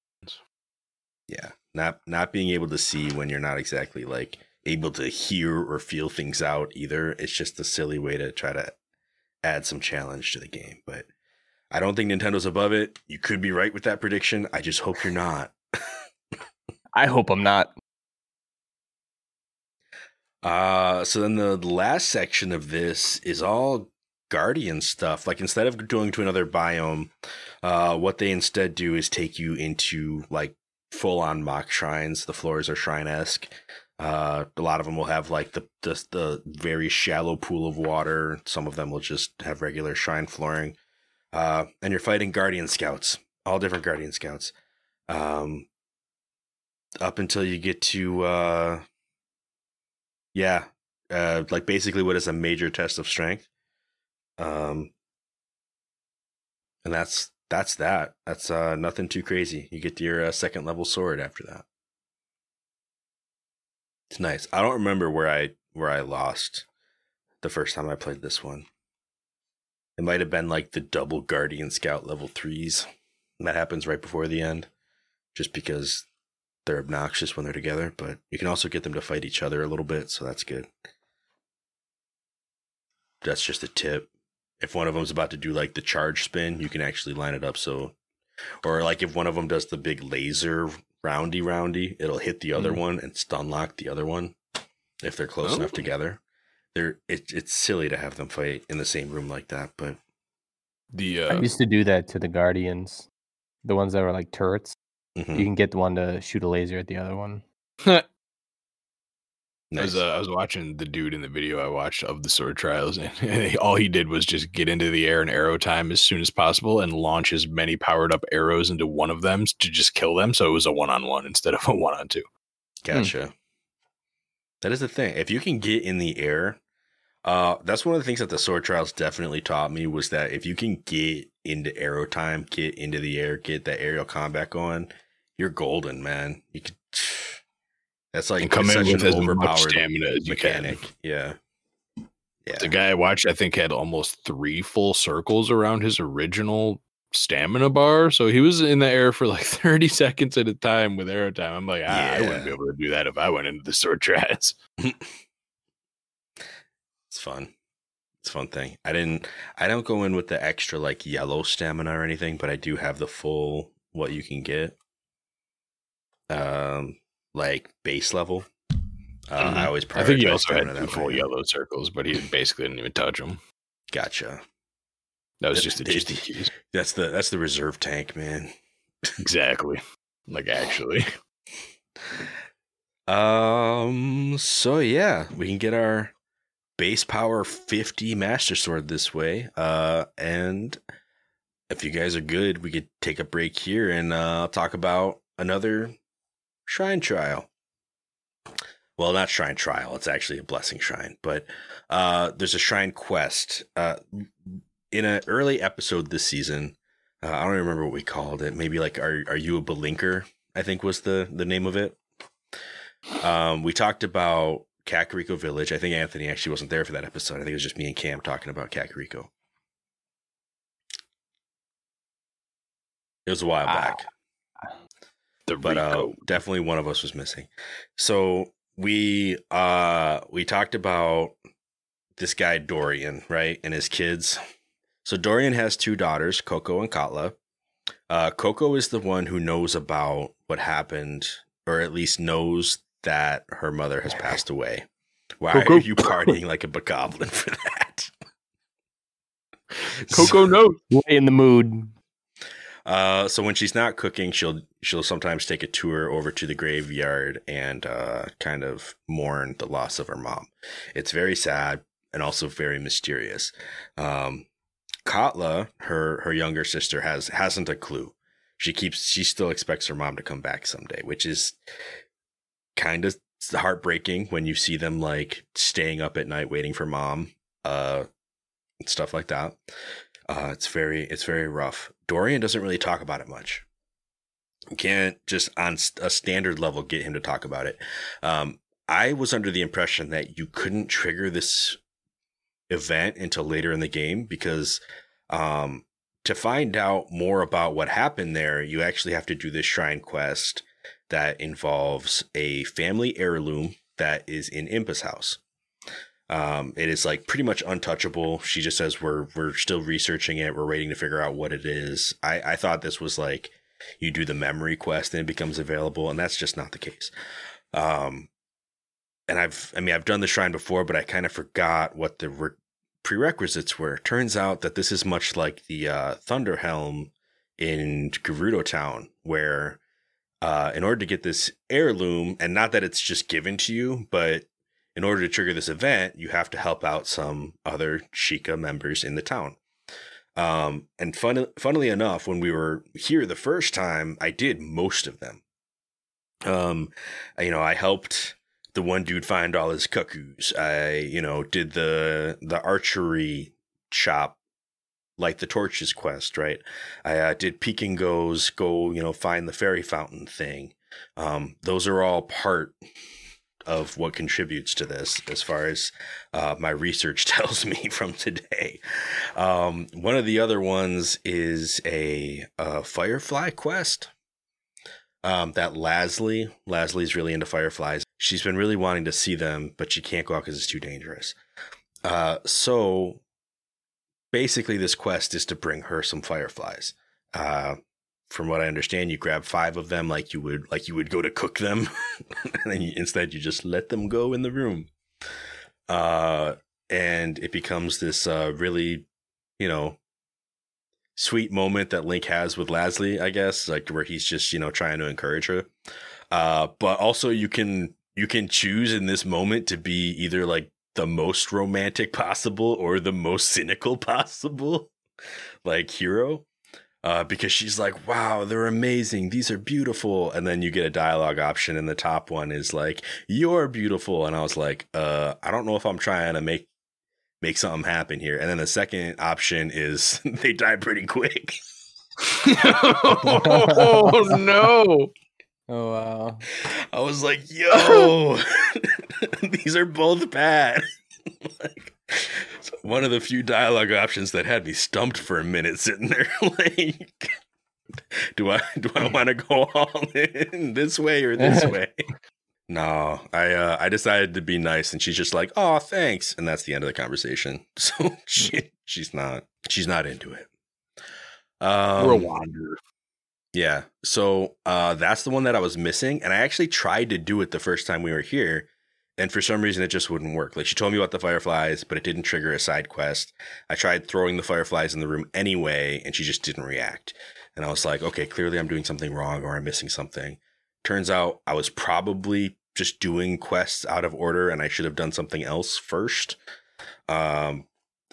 yeah not not being able to see when you're not exactly like able to hear or feel things out either it's just a silly way to try to add some challenge to the game but i don't think nintendo's above it you could be right with that prediction i just hope you're not I hope I'm not. uh so then the last section of this is all guardian stuff like instead of going to another biome uh what they instead do is take you into like full on mock shrines the floors are shrine-esque. Uh a lot of them will have like the, the the very shallow pool of water. Some of them will just have regular shrine flooring. Uh and you're fighting guardian scouts all different guardian scouts. Um up until you get to uh yeah uh like basically what is a major test of strength um and that's that's that. That's uh nothing too crazy. You get your uh, second level sword after that. It's nice. I don't remember where i where i lost the first time i played this one. It might have been like the double Guardian Scout level threes. That happens right before the end, just because they're obnoxious when they're together. But you can also get them to fight each other a little bit, so that's good. That's just a tip. If one of them's about to do like the charge spin, you can actually line it up so, or like if one of them does the big laser roundy roundy, it'll hit the other Mhm. one and stun lock the other one if they're close enough Oh. together. They're it, it's silly to have them fight in the same room like that, but The I uh, used to do that to the Guardians, the ones that were like turrets. Mhm. You can get the one to shoot a laser at the other one. I was, uh, I was watching the dude in the video I watched of the sword trials, and he- all he did was just get into the air in arrow time as soon as possible and launch as many powered up arrows into one of them to just kill them. So it was a one on one instead of a one on two. Gotcha. That is the thing. If you can get in the air, uh, that's one of the things that the sword trials definitely taught me was that if you can get into arrow time, get into the air, get that aerial combat going, you're golden, man. You could. That's like and come in with as much stamina as you mechanic. can. Yeah. Yeah. The guy I watched, I think, had almost three full circles around his original stamina bar. So he was in the air for like 30 seconds at a time with arrow time. I'm like, ah, I wouldn't be able to do that if I went into the sword trials. Fun. It's a fun thing. I didn't I don't go in with the extra like yellow stamina or anything, but I do have the full what you can get. Um like base level. Uh, Mhm. I always I think he also had two full yellow circles, but he basically didn't even touch them. Gotcha. That was That- just a they- GT. That's the that's the reserve tank, man. Exactly. Like actually. Um so yeah, we can get our base power 50 master sword this way. Uh and if you guys are good, we could take a break here and uh talk about another shrine trial. Well, not shrine trial, it's actually a blessing shrine, but uh there's a shrine quest. Uh in an early episode this season, uh, I don't remember what we called it. Maybe like are are you a belinker? I think was the the name of it. Um, we talked about Kakariko Village. I think Anthony actually wasn't there for that episode. I think it was just me and Cam talking about Kakariko. It was a while Ah. back, The but uh, definitely one of us was missing. So we uh we talked about this guy Dorian, right, and his kids. So Dorian has two daughters, Koko and Cottla. Uh, Koko is the one who knows about what happened, or at least knows that her mother has passed away. Why Koko. are you partying like a bokoblin for that? Koko knows. Way in the mood. Uh, so when she's not cooking, she'll she'll sometimes take a tour over to the graveyard and uh, kind of mourn the loss of her mom. It's very sad and also very mysterious. Um, Cottla, her her younger sister, has hasn't a clue. She keeps she still expects her mom to come back someday, which is kind of heartbreaking when you see them like staying up at night waiting for mom, uh, stuff like that. Uh, it's very it's very rough. Dorian doesn't really talk about it much. You can't just on a standard level get him to talk about it. Um, I was under the impression that you couldn't trigger this event until later in the game because um, to find out more about what happened there, you actually have to do this shrine quest that involves a family heirloom that is in Impa's house. Um, it is like pretty much untouchable. She just says we're we're still researching it. We're waiting to figure out what it is. I I thought this was like you do the memory quest and it becomes available, and that's just not the case. Um, and I've I mean I've done the shrine before, but I kind of forgot what the re- prerequisites were. Turns out that this is much like the uh, Thunder Helm in Gerudo Town, where uh, in order to get this heirloom, and not that it's just given to you, but in order to trigger this event, you have to help out some other Sheikah members in the town. Um, and fun, funnily enough, when we were here the first time, I did most of them. Um, you know, I helped the one dude find all his cuckoos. I, you know, did the the archery shop, like the torches quest, right? I uh, did peek and goes, go, you know, find the fairy fountain thing. Um, those are all part of what contributes to this, as far as uh, my research tells me from today. Um, one of the other ones is a, a Firefly quest. Um, that Lasli, Lasli's really into fireflies. She's been really wanting to see them, but she can't go out because it's too dangerous. Uh, so basically, this quest is to bring her some fireflies. Uh, from what I understand, you grab five of them like you would like you would go to cook them, and then you, instead you just let them go in the room. Uh, and it becomes this uh, really, you know, sweet moment that Link has with Lasli, I guess, like where he's just you know trying to encourage her. Uh, but also you can you can choose in this moment to be either like the most romantic possible or the most cynical possible, like hero uh, because she's like, wow, they're amazing. These are beautiful. And then you get a dialogue option, and the top one is like, you're beautiful. And I was like, uh, I don't know if I'm trying to make make something happen here. And then the second option is they die pretty quick. oh no! Oh wow. I was like, yo, these are both bad. like, so one of the few dialogue options that had me stumped for a minute sitting there like do I do I want to go all in this way or this way? No, I uh, I decided to be nice, and she's just like, "Oh, thanks," and that's the end of the conversation. So she she's not she's not into it. Um, We're a wanderer. Yeah. So uh, that's the one that I was missing, and I actually tried to do it the first time we were here, and for some reason it just wouldn't work. Like she told me about the fireflies, but it didn't trigger a side quest. I tried throwing the fireflies in the room anyway, and she just didn't react. And I was like, okay, clearly I'm doing something wrong or I'm missing something. Turns out I was probably just doing quests out of order, and I should have done something else first. Um,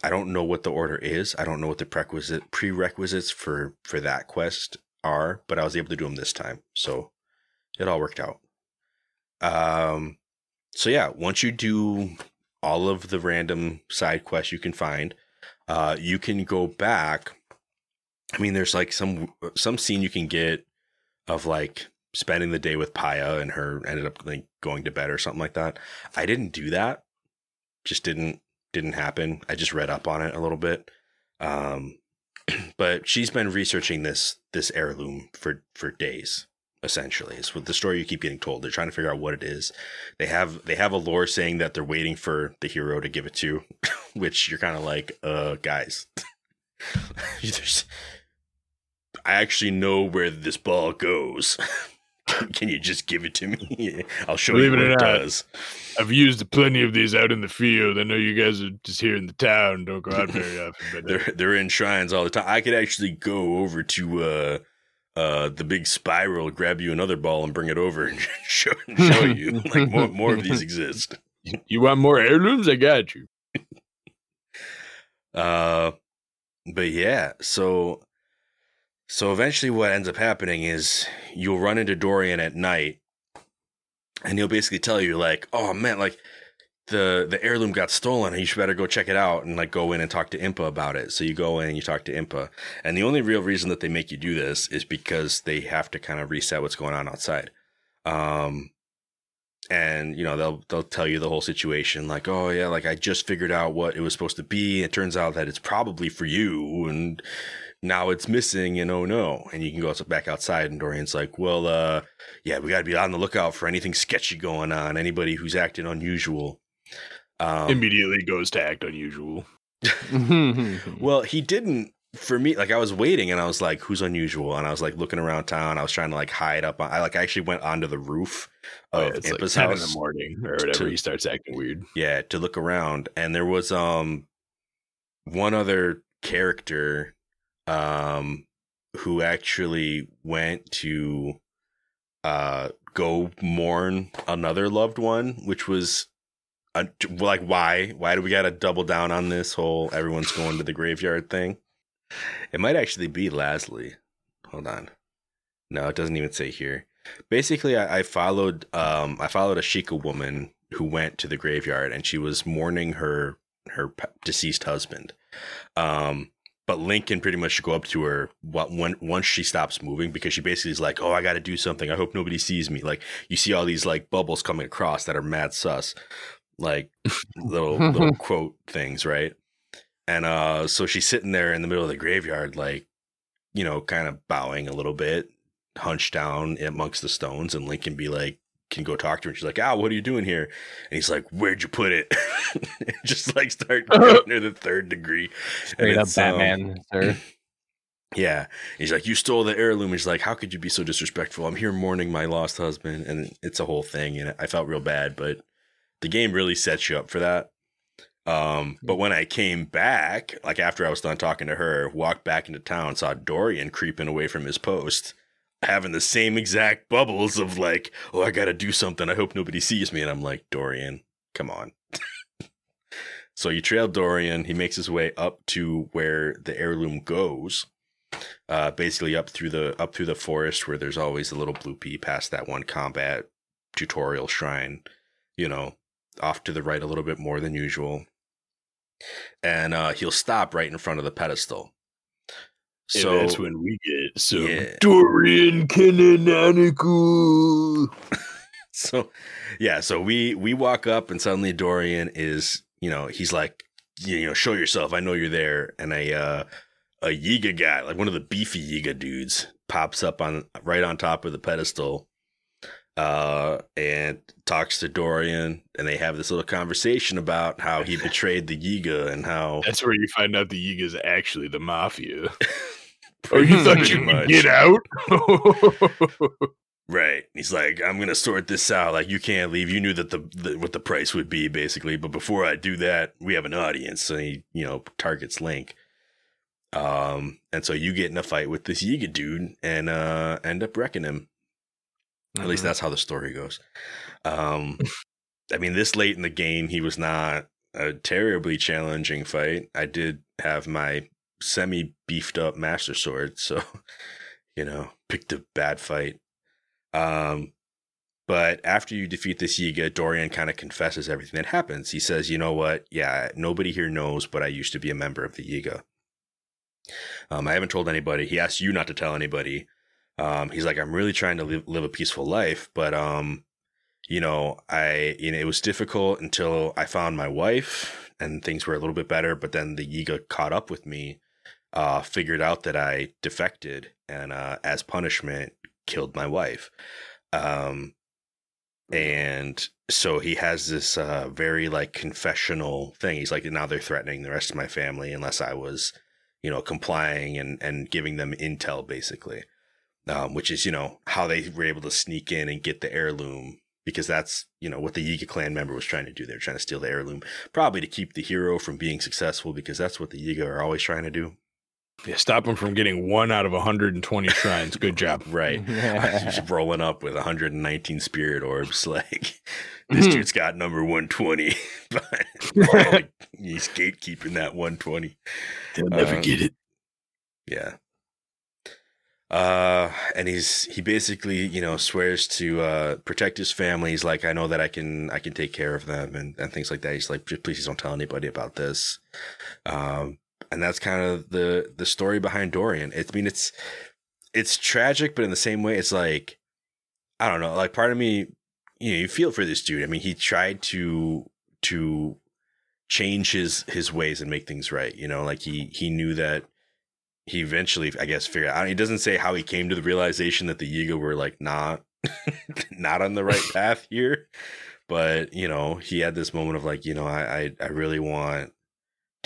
I don't know what the order is. I don't know what the prerequisite prerequisites for for that quest are, but I was able to do them this time, so it all worked out. Um, so yeah, once you do all of the random side quests you can find, uh, you can go back. I mean, there's like some some scene you can get of like spending the day with Paya and her ended up like going to bed or something like that. I didn't do that. Just didn't didn't happen. I just read up on it a little bit. Um, but she's been researching this this heirloom for for days essentially it's what the story you keep getting told. They're trying to figure out what it is. They have they have a lore saying that they're waiting for the hero to give it to which you're kind of like uh guys. I actually know where this ball goes can you just give it to me i'll show Believe you what it not. does I've used plenty of these out in the field. I know you guys are just here in the town, don't go out very often. But uh, they're they're in shrines all the time. I could actually go over to uh uh the big spiral, grab you another ball, and bring it over and show show you. like more more of these exist. you want more heirlooms? I got you. Uh, but yeah, so so eventually, what ends up happening is you'll run into Dorian at night, and he'll basically tell you like, "Oh man, like." The, the heirloom got stolen and you should better go check it out and like go in and talk to Impa about it. So you go in and you talk to Impa. And the only real reason that they make you do this is because they have to kind of reset what's going on outside. Um and you know they'll they'll tell you the whole situation like oh yeah like I just figured out what it was supposed to be it turns out that it's probably for you and now it's missing and oh no and you can go back outside and Dorian's like well uh yeah we got to be on the lookout for anything sketchy going on anybody who's acting unusual um Immediately goes to act unusual. well, he didn't for me. Like I was waiting, and I was like, "Who's unusual?" And I was like looking around town. I was trying to like hide up. I like I actually went onto the roof Oh, of yeah, it's like Impa's 10 in the morning or whatever. to- he starts acting weird. yeah, to look around, and there was um one other character um who actually went to uh go mourn another loved one, which was. Uh, like why why do we gotta double down on this whole everyone's going to the graveyard thing It might actually be Lasli. Hold on. No, it doesn't even say here. Basically, I, I followed um I followed a Sheikah woman who went to the graveyard and she was mourning her her deceased husband. Um but Lincoln pretty much go up to her wh- when once she stops moving because she basically is like, "Oh, I got to do something. I hope nobody sees me." Like you see all these like bubbles coming across that are mad sus, like little little quote things, right? And uh, so she's sitting there in the middle of the graveyard, like you know, kind of bowing a little bit, hunched down amongst the stones, and Lincoln be like, can go talk to her. And she's like, "Ah, what are you doing here?" And he's like, "Where'd you put it?" Just like start her the third degree. Straight up it's, um, Batman, sir. Yeah. He's like, You stole the heirloom. He's like, How could you be so disrespectful? I'm here mourning my lost husband. And it's a whole thing. And I felt real bad, but the game really sets you up for that. Um, but when I came back, like after I was done talking to her, walked back into town, saw Dorian creeping away from his post, having the same exact bubbles of like, oh, I gotta do something. I hope nobody sees me. And I'm like, Dorian, come on. so you trail Dorian. He makes his way up to where the heirloom goes uh, basically up through the up through the forest where there's always a little blue pea past that one combat tutorial shrine, you know, off to the right a little bit more than usual. And uh, he'll stop right in front of the pedestal. So So that's when we get some Yeah. Dorian Canonical. so yeah, so we we walk up and suddenly Dorian is, you know, he's like, you know, show yourself. I know you're there. And a uh a Yiga guy, like one of the beefy Yiga dudes, pops up on right on top of the pedestal uh and talks to Dorian and they have this little conversation about how he betrayed the Yiga and how That's where you find out the Yiga is actually the mafia. Oh, you thought you could get out? Right. He's like, I'm gonna sort this out. Like, you can't leave. You knew that the, the what the price would be, basically. But before I do that, we have an audience. So he, you know, targets Link. Um, and so you get in a fight with this Yiga dude and uh end up wrecking him. At least Mhm. that's how the story goes. Um, I mean, this late in the game, he was not a terribly challenging fight. I did have my semi beefed up master sword, so you know, picked a bad fight. Um, but after you defeat this Yiga, Dorian kind of confesses everything that happens. He says, "You know what? Yeah, nobody here knows, but I used to be a member of the Yiga. Um, I haven't told anybody. He asked you not to tell anybody. Um, he's like, I'm really trying to live, live a peaceful life, but um, you know, I you know it was difficult until I found my wife and things were a little bit better. But then the Yiga caught up with me, uh, figured out that I defected, and uh, as punishment, killed my wife. Um, and so he has this uh, very like confessional thing. He's like, now they're threatening the rest of my family unless I was, you know, complying and and giving them intel basically, um, which is you know how they were able to sneak in and get the heirloom because that's you know what the Yiga clan member was trying to do. They're trying to steal the heirloom, probably to keep the hero from being successful because that's what the Yiga are always trying to do. Yeah, stop him from getting one out of 120 shrines. Good job. Right. Yeah. He's rolling up with 119 spirit orbs. Like this Hmm. dude's got number 120, but like, he's gatekeeping that 120. He'll never Uh, get it. Yeah. Uh, and he's he basically you know swears to uh protect his family. He's like, I know that I can I can take care of them and and things like that. He's like, please don't tell anybody about this. Um, and that's kind of the the story behind Dorian. It's I mean it's it's tragic, but in the same way, it's like I don't know. Like part of me, you know, you feel for this dude. I mean, he tried to to change his his ways and make things right. You know, like he he knew that he eventually, I guess, figured out. He doesn't say how he came to the realization that the Yiga were like not not on the right path here, but you know, he had this moment of like, you know, I I, I really want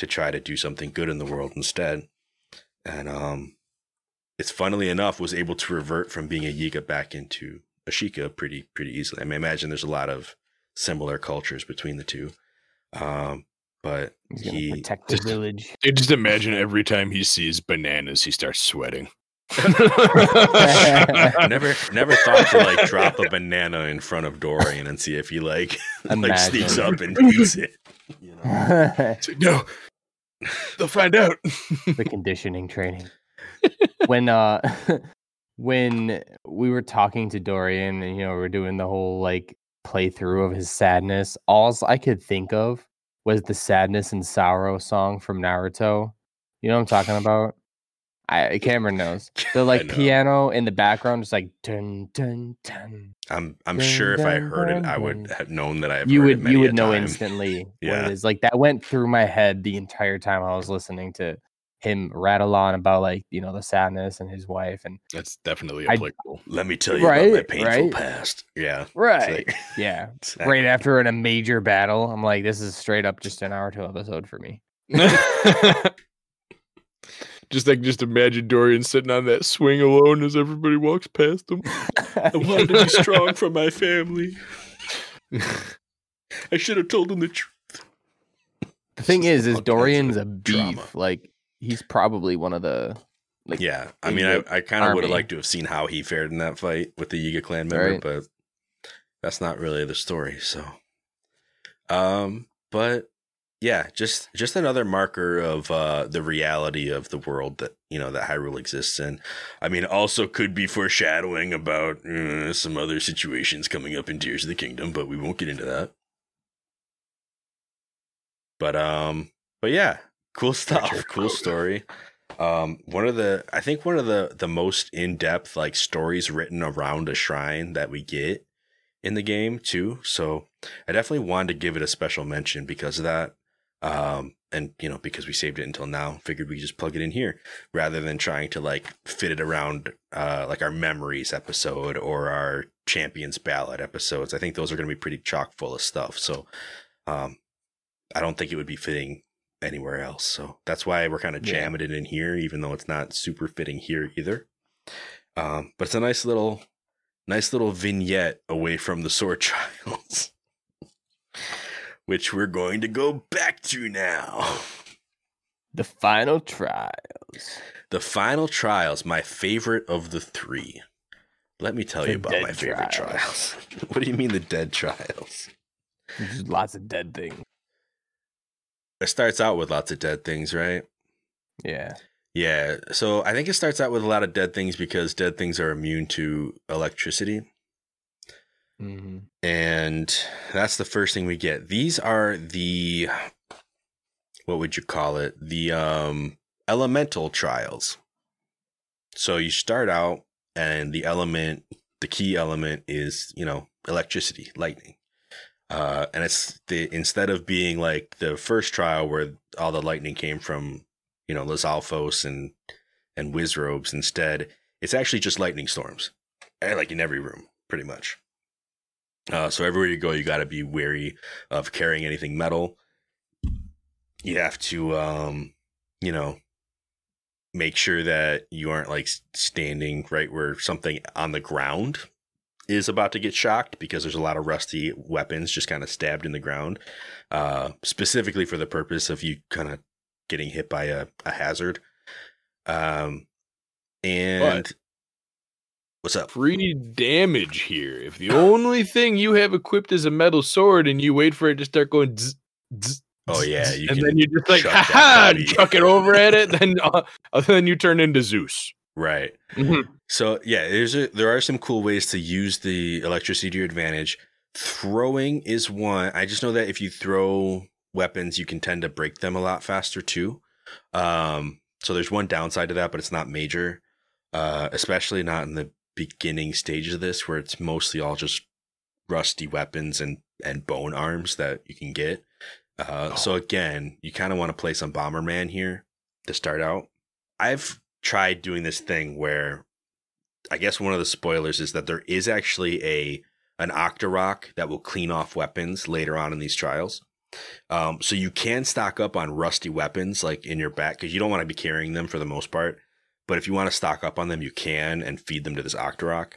to try to do something good in the world instead, and um, it's funnily enough was able to revert from being a Yiga back into a Sheikah pretty pretty easily. I mean, I imagine there's a lot of similar cultures between the two, um, but he protect the just- village. I just imagine every time he sees bananas, he starts sweating. never never thought to like drop a banana in front of Dorian and see if he like like sneaks up and eats it. You know? Like, no, they'll find out. the conditioning training. when uh when we were talking to Dorian and you know we are doing the whole like playthrough of his sadness, all I could think of was the sadness and sorrow song from Naruto You know what I'm talking about? I Cameron knows. The like know. piano in the background, just like dun dun dun. I'm I'm Dun, sure if I dun, heard it, I would have known that I have You heard it would you would know time. instantly what it is. Like that went through my head the entire time I was listening to him rattle on about like you know the sadness and his wife and That's definitely I- applicable. Let me tell you about my Right, painful right. past. Yeah. right like- yeah exactly. right after in a major battle I'm like this is straight up just an hour two episode for me. Just like just imagine Dorian sitting on that swing alone as everybody walks past him. I wanted to be strong for my family. I should have told him the truth. The thing is, is Dorian's a a beef. drama. Like he's probably one of the like Yeah, I mean, I, I kind of would have liked to have seen how he fared in that fight with the Yiga clan member, Right. but that's not really the story. So, um, but yeah, just just another marker of uh the reality of the world that you know that Hyrule exists in. I mean, also could be foreshadowing about uh, some other situations coming up in Tears of the Kingdom, but we won't get into that. But um, but yeah, cool stuff, Richard cool Kroger. story. Um, one of the I think one of the the most in depth like stories written around a shrine that we get in the game too. So I definitely wanted to give it a special mention because of that. Um, and you know because we saved it until now, figured we just plug it in here rather than trying to like fit it around uh like our memories episode or our champions ballad episodes. I think those are going to be pretty chock full of stuff. So um I don't think it would be fitting anywhere else. So that's why we're kind of Yeah. jamming it in here, even though it's not super fitting here either. Um, but it's a nice little, nice little vignette away from the sword trials, which we're going to go back to now. the final trials. The final trials, my favorite of the three. Let me tell The you about my favorite trials. trials. what do you mean the dead trials? There's lots of dead things. It starts out with lots of dead things, right? Yeah. Yeah. So I think it starts out with a lot of dead things because dead things are immune to electricity. Hmm And that's the first thing we get. These are the what would you call it? The um elemental trials. So you start out and the element the key element is, you know, electricity, lightning. Uh and it's the instead of being like the first trial where all the lightning came from, you know, Los and and Wizrobes instead, it's actually just lightning storms. eh, Like in every room, pretty much. Uh, so everywhere you go, you got to be wary of carrying anything metal. You have to, um, you know, make sure that you aren't like standing right where something on the ground is about to get shocked because there's a lot of rusty weapons just kind of stabbed in the ground, uh, specifically for the purpose of you kind of getting hit by a, a hazard. Um, and what's up? Free damage here. If the only thing you have equipped is a metal sword and you wait for it to start going zzz, zzz, Oh, yeah, and then you just like ha ha chuck it over at it, then uh, then you turn into Zeus. Right. Mhm. So yeah, there's a, there are some cool ways to use the electricity to your advantage. Throwing is one. I just know that if you throw weapons, you can tend to break them a lot faster too. Um, so there's one downside to that, but it's not major. Uh, especially not in the beginning stages of this, where it's mostly all just rusty weapons and and bone arms that you can get. Uh, so again, you kind of want to play some Bomberman here to start out. I've tried doing this thing where I guess one of the spoilers is that there is actually a an Octorok that will clean off weapons later on in these trials. Um, so you can stock up on rusty weapons like in your back because you don't want to be carrying them for the most part. But if you want to stock up on them, you can and feed them to this Octorok.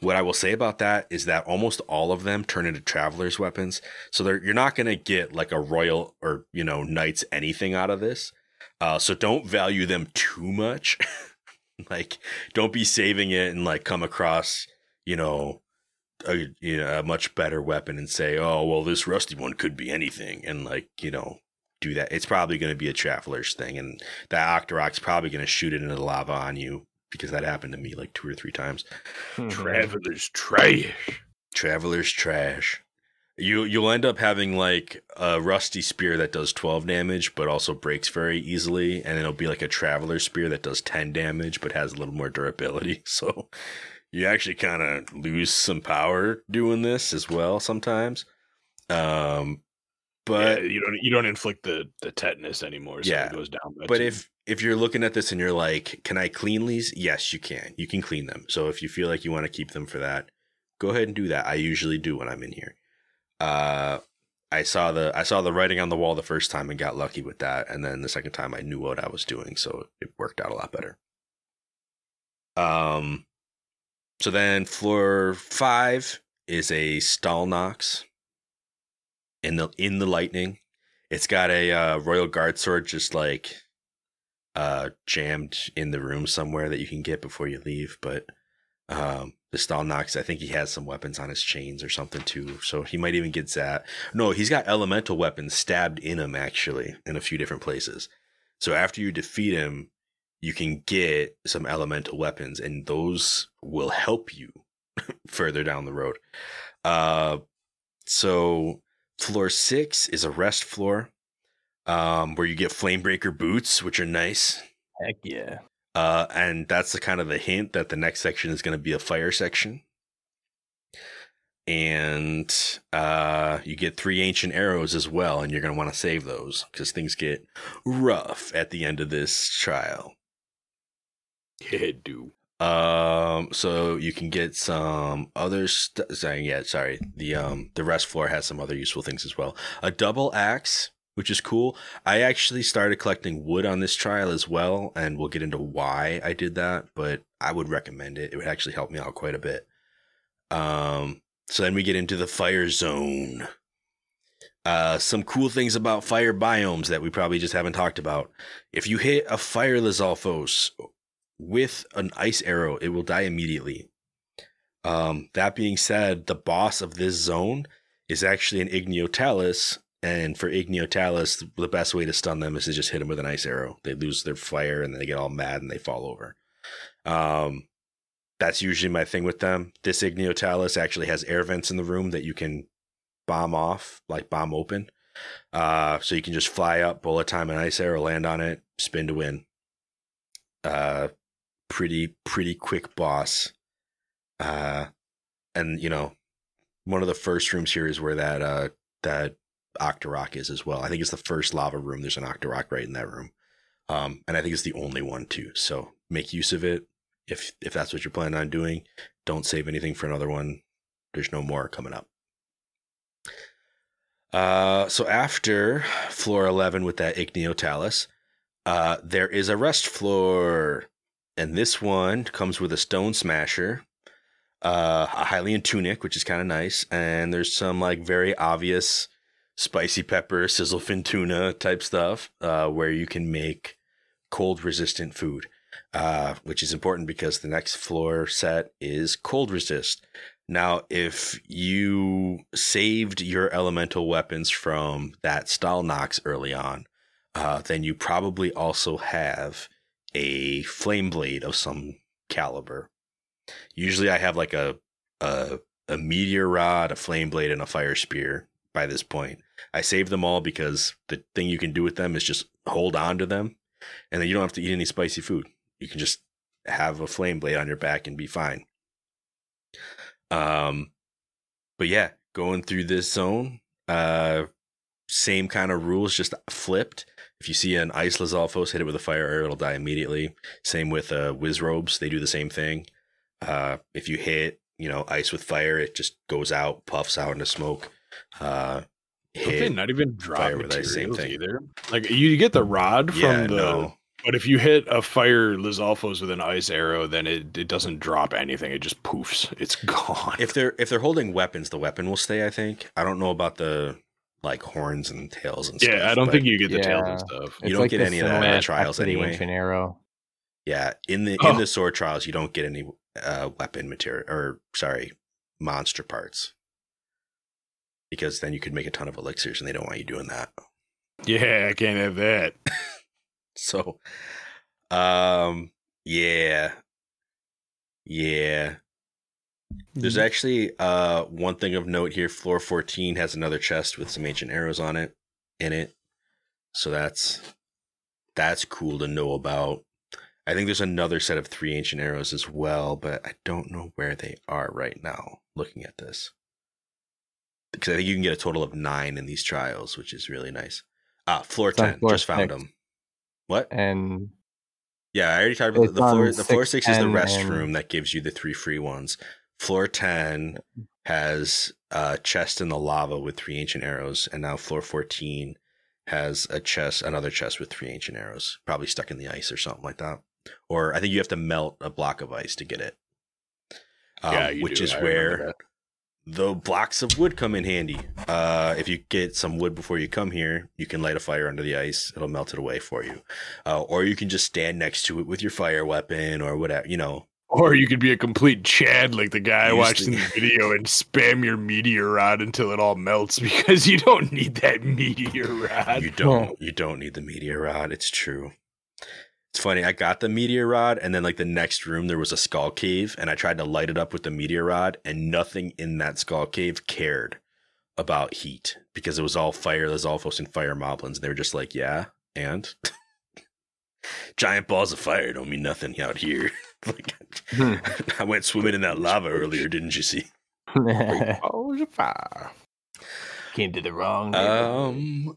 What I will say about that is that almost all of them turn into travelers' weapons. So you're not going to get like a royal or, you know, knights anything out of this. Uh, so don't value them too much. like, don't be saving it and like come across, you know, a, you know, a much better weapon and say, oh, well, this rusty one could be anything. And like, you know, do that. It's probably going to be a traveler's thing. And that Octorok's probably going to shoot it into the lava on you because that happened to me like two or three times. Mm-hmm. Traveler's trash. Traveler's trash. You you'll end up having like a rusty spear that does 12 damage but also breaks very easily and it'll be like a traveler spear that does 10 damage but has a little more durability. So you actually kind of lose some power doing this as well sometimes. Um but yeah, you don't you don't inflict the the tetanus anymore. So Yeah. it goes down. But if if you're looking at this and you're like, can I clean these? Yes, you can. You can clean them. So if you feel like you want to keep them for that, go ahead and do that. I usually do when I'm in here. Uh I saw the I saw the writing on the wall the first time and got lucky with that, and then the second time I knew what I was doing, so it worked out a lot better. Um, so then floor five is a Stalnox in the in the lightning. It's got a uh, royal guard sword just like uh jammed in the room somewhere that you can get before you leave, but um the Stalnox, I think he has some weapons on his chains or something too. So he might even get that. No, he's got elemental weapons stabbed in him actually in a few different places. So after you defeat him, you can get some elemental weapons and those will help you further down the road. Uh so floor 6 is a rest floor um where you get flamebreaker boots which are nice. Heck yeah. Uh, and that's the kind of the hint that the next section is going to be a fire section. And uh, you get three ancient arrows as well, and you're going to want to save those because things get rough at the end of this trial. yeah, do Um, so you can get some other st- sorry, yeah, sorry. The um the rest floor has some other useful things as well. A double axe, which is cool. I actually started collecting wood on this trial as well, and we'll get into why I did that, but I would recommend it. It would actually help me out quite a bit. Um, so then we get into the fire zone. Uh, some cool things about fire biomes that we probably just haven't talked about. If you hit a fire Lizalfos with an ice arrow, it will die immediately. Um, that being said, the boss of this zone is actually an Igneo Talus, and for Igneo Talus, the best way to stun them is to just hit them with an ice arrow. They lose their fire and then they get all mad and they fall over. Um, that's usually my thing with them. This Igneo Talus actually has air vents in the room that you can bomb off, like bomb open. Uh, so you can just fly up, bullet time an ice arrow, land on it, spin to win. Uh, pretty pretty quick boss. Uh, and you know, one of the first rooms here is where that uh that Octorok is as well. I think it's the first lava room. There's an Octorok right in that room. Um, and I think it's the only one too. So make use of it if if that's what you're planning on doing. Don't save anything for another one. There's no more coming up. Uh, so after floor 11 with that Igneo Talus, uh, there is a rest floor, and this one comes with a stone smasher, uh, a Hylian tunic, which is kind of nice, and there's some like very obvious spicy pepper, sizzle fin tuna type stuff, uh, where you can make cold resistant food, uh, which is important because the next floor set is cold resist. Now, if you saved your elemental weapons from that Stalnox early on, uh, then you probably also have a flame blade of some caliber. Usually, I have like a a, a meteor rod, a flame blade, and a fire spear by this point. I save them all because the thing you can do with them is just hold on to them, and then you don't have to eat any spicy food. You can just have a flame blade on your back and be fine. Um, but yeah, going through this zone, uh, same kind of rules, just flipped. If you see an ice Lizalfos, hit it with a fire arrow, it'll die immediately. Same with uh, Wizrobes, they do the same thing. Uh, if you hit, you know, ice with fire, it just goes out, puffs out into smoke. Uh, hit, not even drop fire with ice, same thing. either? Like you get the rod from yeah, the, no, but if you hit a fire Lizalfos with an ice arrow, then it, it doesn't drop anything. It just poofs. It's gone. if they're if they're holding weapons, the weapon will stay. I think. I don't know about the like horns and tails and stuff. yeah, I don't think you get the tails and stuff. You don't get any of that in the trials anyway. Ancient arrow. Yeah, in the in Oh. the sword trials, you don't get any uh, weapon material or sorry, monster parts, because then you could make a ton of elixirs, and they don't want you doing that. Yeah, I can't have that. So, um, yeah, yeah. There's actually uh one thing of note here. Floor 14 has another chest with some ancient arrows on it in it. So that's that's cool to know about. I think there's another set of three ancient arrows as well, but I don't know where they are right now. Looking at this, because I think you can get a total of nine in these trials, which is really nice. Ah, floor It's ten. floor just found six. them. What? And Yeah, I already talked about the, floor. The floor six, six is the restroom and- that gives you the three free ones. Floor ten has a chest in the lava with three ancient arrows, and now floor fourteen has a chest, another chest with three ancient arrows, probably stuck in the ice or something like that. Or I think you have to melt a block of ice to get it. Um, yeah, you which do. is I where the blocks of wood come in handy. Uh, if you get some wood before you come here, you can light a fire under the ice. It'll melt it away for you. Uh, or you can just stand next to it with your fire weapon or whatever, you know. Or you could be a complete Chad like the guy I watched the- in the video and spam your meteor rod until it all melts because you don't need that meteor rod. You don't you don't need the meteor rod. It's true. It's funny. I got the meteor rod, and then like the next room there was a skull cave, and I tried to light it up with the meteor rod, and nothing in that skull cave cared about heat because it was all fire. There's all posting fire moblins. They were just like, yeah, and giant balls of fire don't mean nothing out here. like I went swimming in that lava earlier, didn't you see? Oh, the fire. Came to the wrong. Um,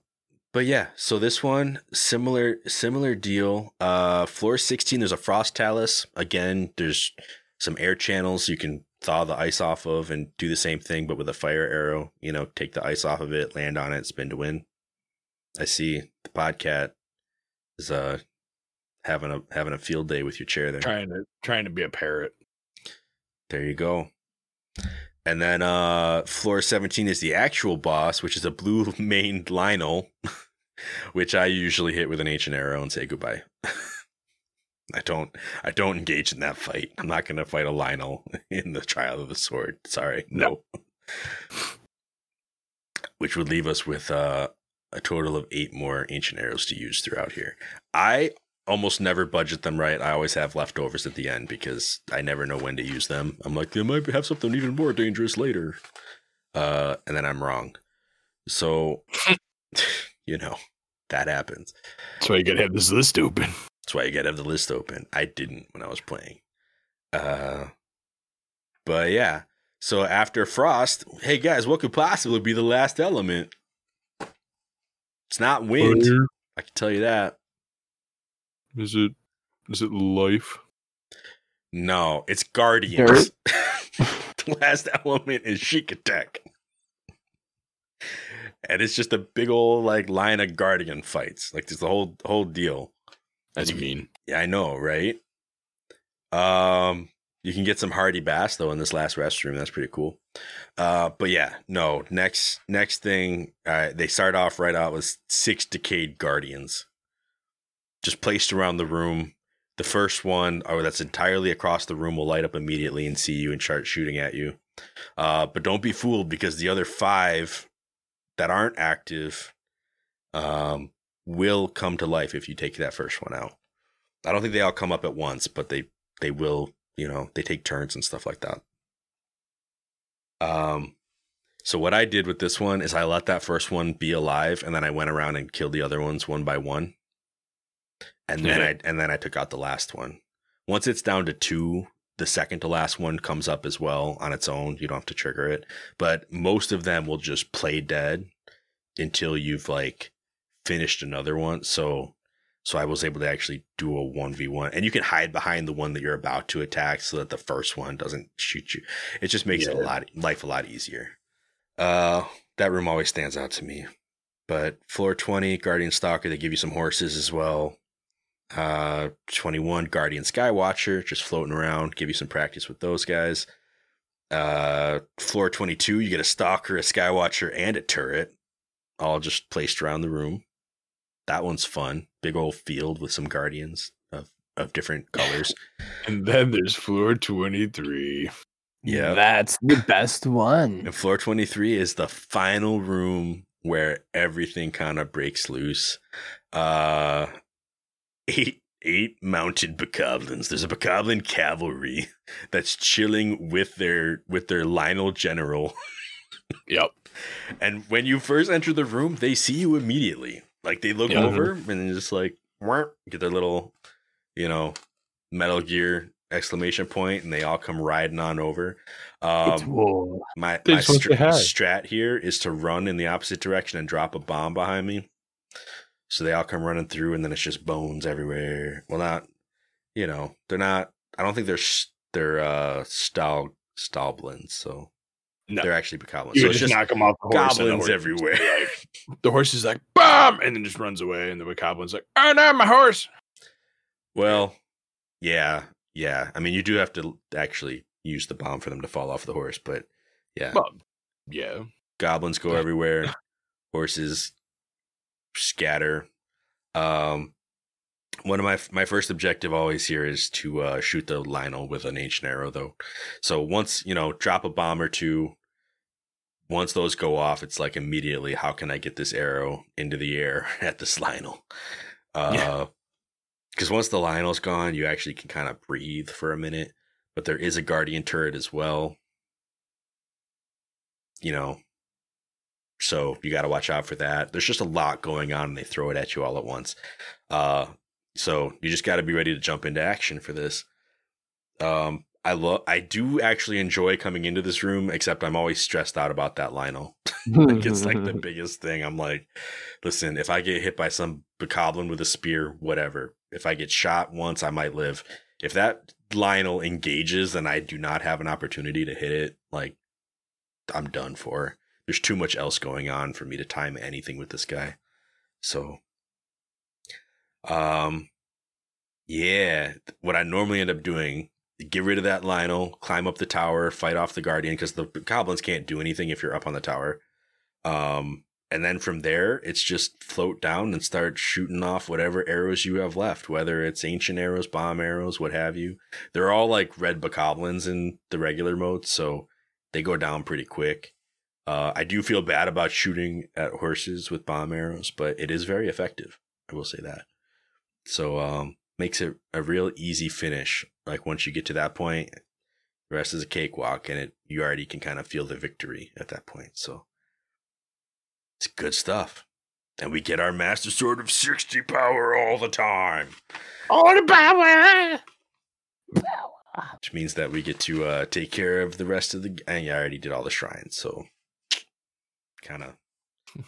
but yeah, so this one similar similar deal. Uh, floor sixteen, there's a frost talus. Again, there's some air channels you can thaw the ice off of and do the same thing, but with a fire arrow. You know, take the ice off of it, land on it, spin to win. I see the podcat is uh having a having a field day with your chair there. trying to trying to be a parrot. There you go. And then uh floor 17 is the actual boss, which is a blue maned Lynel, which I usually hit with an ancient arrow and say goodbye. I don't I don't engage in that fight. I'm not gonna fight a Lynel in the trial of the sword. Sorry. No. which would leave us with uh a total of eight more ancient arrows to use throughout here. I almost never budget them right. I always have leftovers at the end because I never know when to use them. I'm like, they might have something even more dangerous later. Uh, and then I'm wrong. So, you know, that happens. That's why you gotta have this list open. That's why you gotta have the list open. I didn't when I was playing. Uh, but yeah. So after Frost, hey guys, what could possibly be the last element? It's not wind. I can tell you that. Is it is it life? No, it's Guardians. the last element is Sheikah tech. And it's just a big old like line of Guardian fights. Like there's the whole whole deal. That's You- mean. Yeah, I know, right? Um, you can get some hearty bass though in this last restroom. That's pretty cool. Uh, but yeah, no. Next, next thing, uh, they start off right out with six decayed guardians, just placed around the room. The first one, or that's entirely across the room, will light up immediately and see you and start shooting at you. Uh, but don't be fooled because the other five that aren't active, um, will come to life if you take that first one out. I don't think they all come up at once, but they they will, you know, they take turns and stuff like that. Um so what I did with this one is I let that first one be alive and then I went around and killed the other ones one by one. And then I and then I took out the last one. Once it's down to 2, the second to last one comes up as well on its own. You don't have to trigger it, but most of them will just play dead until you've like finished another one. So so I was able to actually do a 1v1 and you can hide behind the one that you're about to attack so that the first one doesn't shoot you. It just makes it a lot life a lot easier. Uh that room always stands out to me. But floor 20 Guardian Stalker they give you some horses as well. Uh 21 Guardian Skywatcher just floating around, give you some practice with those guys. Uh floor 22 you get a stalker, a skywatcher and a turret all just placed around the room. That one's fun. Big old field with some guardians of, of different colors. And then there's floor 23. Yeah. That's the best one. And floor 23 is the final room where everything kind of breaks loose. Uh eight eight mounted bokoblins. There's a bokoblin cavalry that's chilling with their with their Lynel general. Yep. And when you first enter the room, they see you immediately. Like they look Yeah. over and then just like "Wah," get their little, you know, Metal Gear exclamation point, and they all come riding on over. Um, war. my my just want to say strat, hi. strat here is to run in the opposite direction and drop a bomb behind me. So they all come running through, and then it's just bones everywhere. Well, not, you know, they're not. I don't think they're they're uh stall stallblins, so No. they're actually bokoblins. You So it's just, just knock them off the horse. and the horse- everywhere. The horse is like, BAM! And then just runs away. And the goblin's like, oh no, my horse. Well, yeah, yeah. I mean, you do have to actually use the bomb for them to fall off the horse, but yeah, Well, yeah. goblins go everywhere. Horses scatter. Um, one of my my first objective always here is to uh, shoot the Lynel with an ancient arrow, though. So once you know, drop a bomb or two. Once those go off, it's like immediately, how can I get this arrow into the air at this Lynel? Uh, Yeah. because once the Lynel's gone, you actually can kind of breathe for a minute. But there is a guardian turret as well. You know, so you got to watch out for that. There's just a lot going on, and they throw it at you all at once. Uh, so you just got to be ready to jump into action for this. Um, I love. I do actually enjoy coming into this room, except I'm always stressed out about that Lynel. like it's like the biggest thing. I'm like, listen, if I get hit by some bokoblin with a spear, whatever. If I get shot once, I might live. If that Lynel engages, then I do not have an opportunity to hit it. Like, I'm done for. There's too much else going on for me to time anything with this guy. So, um, yeah, what I normally end up doing get rid of that Lynel, climb up the tower, fight off the Guardian because the goblins can't do anything if you're up on the tower. Um, and then from there, it's just float down and start shooting off whatever arrows you have left, whether it's ancient arrows, bomb arrows, what have you. They're all like red bokoblins in the regular mode, so they go down pretty quick. Uh, I do feel bad about shooting at horses with bomb arrows, but it is very effective. I will say that. So um, makes it a real easy finish. Like once you get to that point, the rest is a cakewalk, and it you already can kind of feel the victory at that point. So it's good stuff. And we get our Master Sword of 60 power all the time. All the power. Which means that we get to uh, take care of the rest of the. And I already did all the shrines, so kind of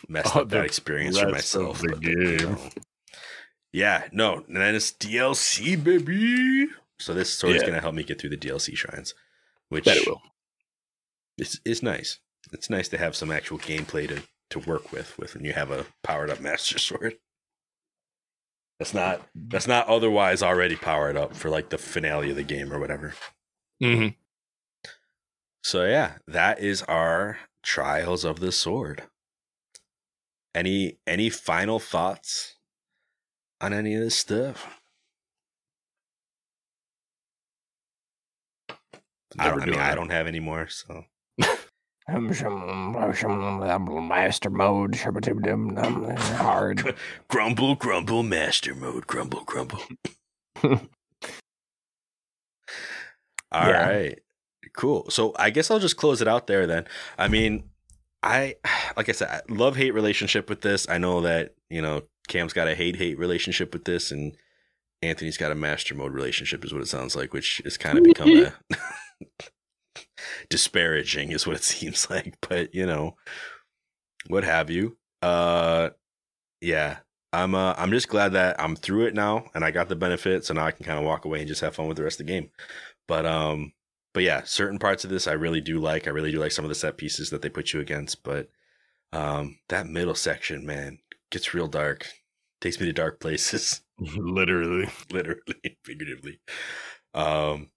messed Oh, up that experience for myself. the but, you know. Yeah, no, and then it's DLC, baby. So this sword is gonna help me get through the DLC shrines, which Bet it will. It's is nice. It's nice to have some actual gameplay to to work with with when you have a powered up master sword. That's not that's not otherwise already powered up for like the finale of the game or whatever. Mm-hmm. So yeah, that is our trials of the sword. Any any final thoughts on any of this stuff? I, don't, I mean, I don't have any more. So Master mode, hard. grumble, grumble, master mode, grumble, grumble. All right, Yeah. Cool. So I guess I'll just close it out there then. I mean, I like I said, love hate relationship with this. I know that you know Cam's got a hate hate relationship with this, and Anthony's got a master mode relationship, is what it sounds like, which is kind of become a disparaging, is what it seems like. But you know, what have you? Uh, yeah. I'm uh, I'm just glad that I'm through it now and I got the benefit, so now I can kind of walk away and just have fun with the rest of the game. But um, but yeah, certain parts of this I really do like. I really do like some of the set pieces that they put you against. But um, that middle section, man, gets real dark. Takes me to dark places, Literally. literally, figuratively. Um,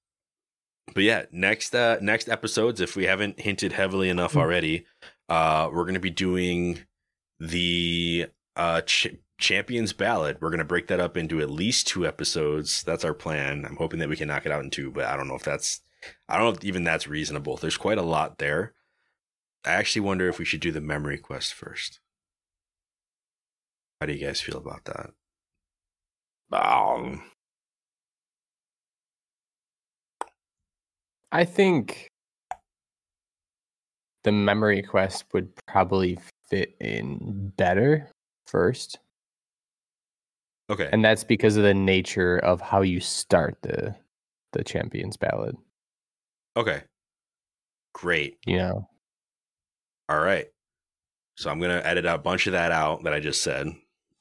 but yeah, next uh next episodes, if we haven't hinted heavily enough already, uh, we're gonna be doing the uh ch- champions ballad. We're gonna break that up into at least two episodes. That's our plan. I'm hoping that we can knock it out in two, but I don't know if that's I don't know if even that's reasonable. There's quite a lot there. I actually wonder if we should do the memory quest first. How do you guys feel about that? Um, I think the memory quest would probably fit in better first. Okay. And that's because of the nature of how you start the the champions ballad okay. Great. You know. All right. So I'm gonna edit a bunch of that out that I just said.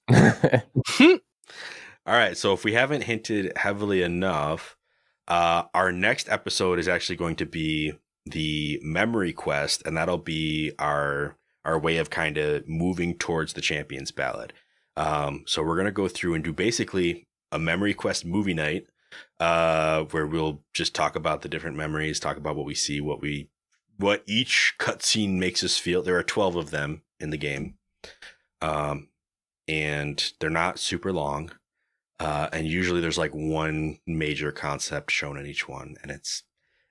All right. So if we haven't hinted heavily enough, uh, our next episode is actually going to be the memory quest, and that'll be our our way of kind of moving towards the champions ballad. Um, so we're gonna go through and do basically a memory quest movie night, uh, where we'll just talk about the different memories, talk about what we see, what we what each cutscene makes us feel. There are twelve of them in the game, um, and they're not super long. Uh, and usually there's like one major concept shown in each one, and it's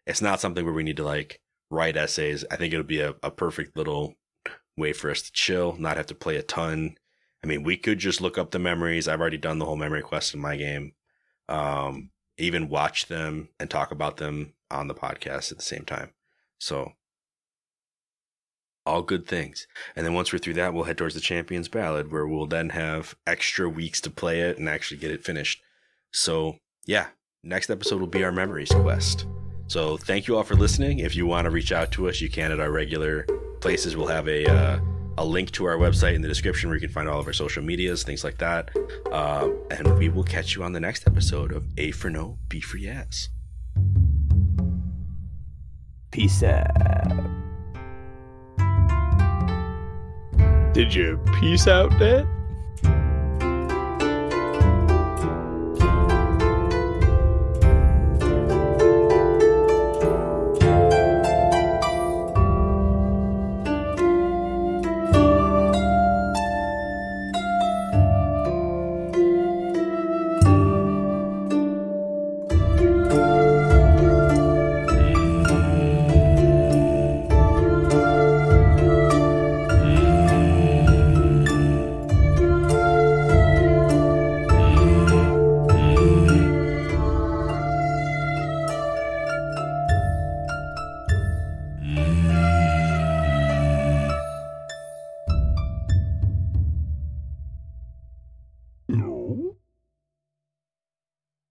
it's not something where we need to like write essays. I think it'll be a, a perfect little way for us to chill, not have to play a ton. I mean, we could just look up the memories. I've already done the whole memory quest in my game. Um, even watch them and talk about them on the podcast at the same time. So all good things. And then once we're through that, we'll head towards the Champions Ballad, where we'll then have extra weeks to play it and actually get it finished. So, yeah, next episode will be our Memories Quest. So, thank you all for listening. If you want to reach out to us, you can at our regular places. We'll have a uh, a link to our website in the description where you can find all of our social medias, things like that. Uh, and we will catch you on the next episode of A for No, B for Yes. Peace out. Did you peace out, Dad?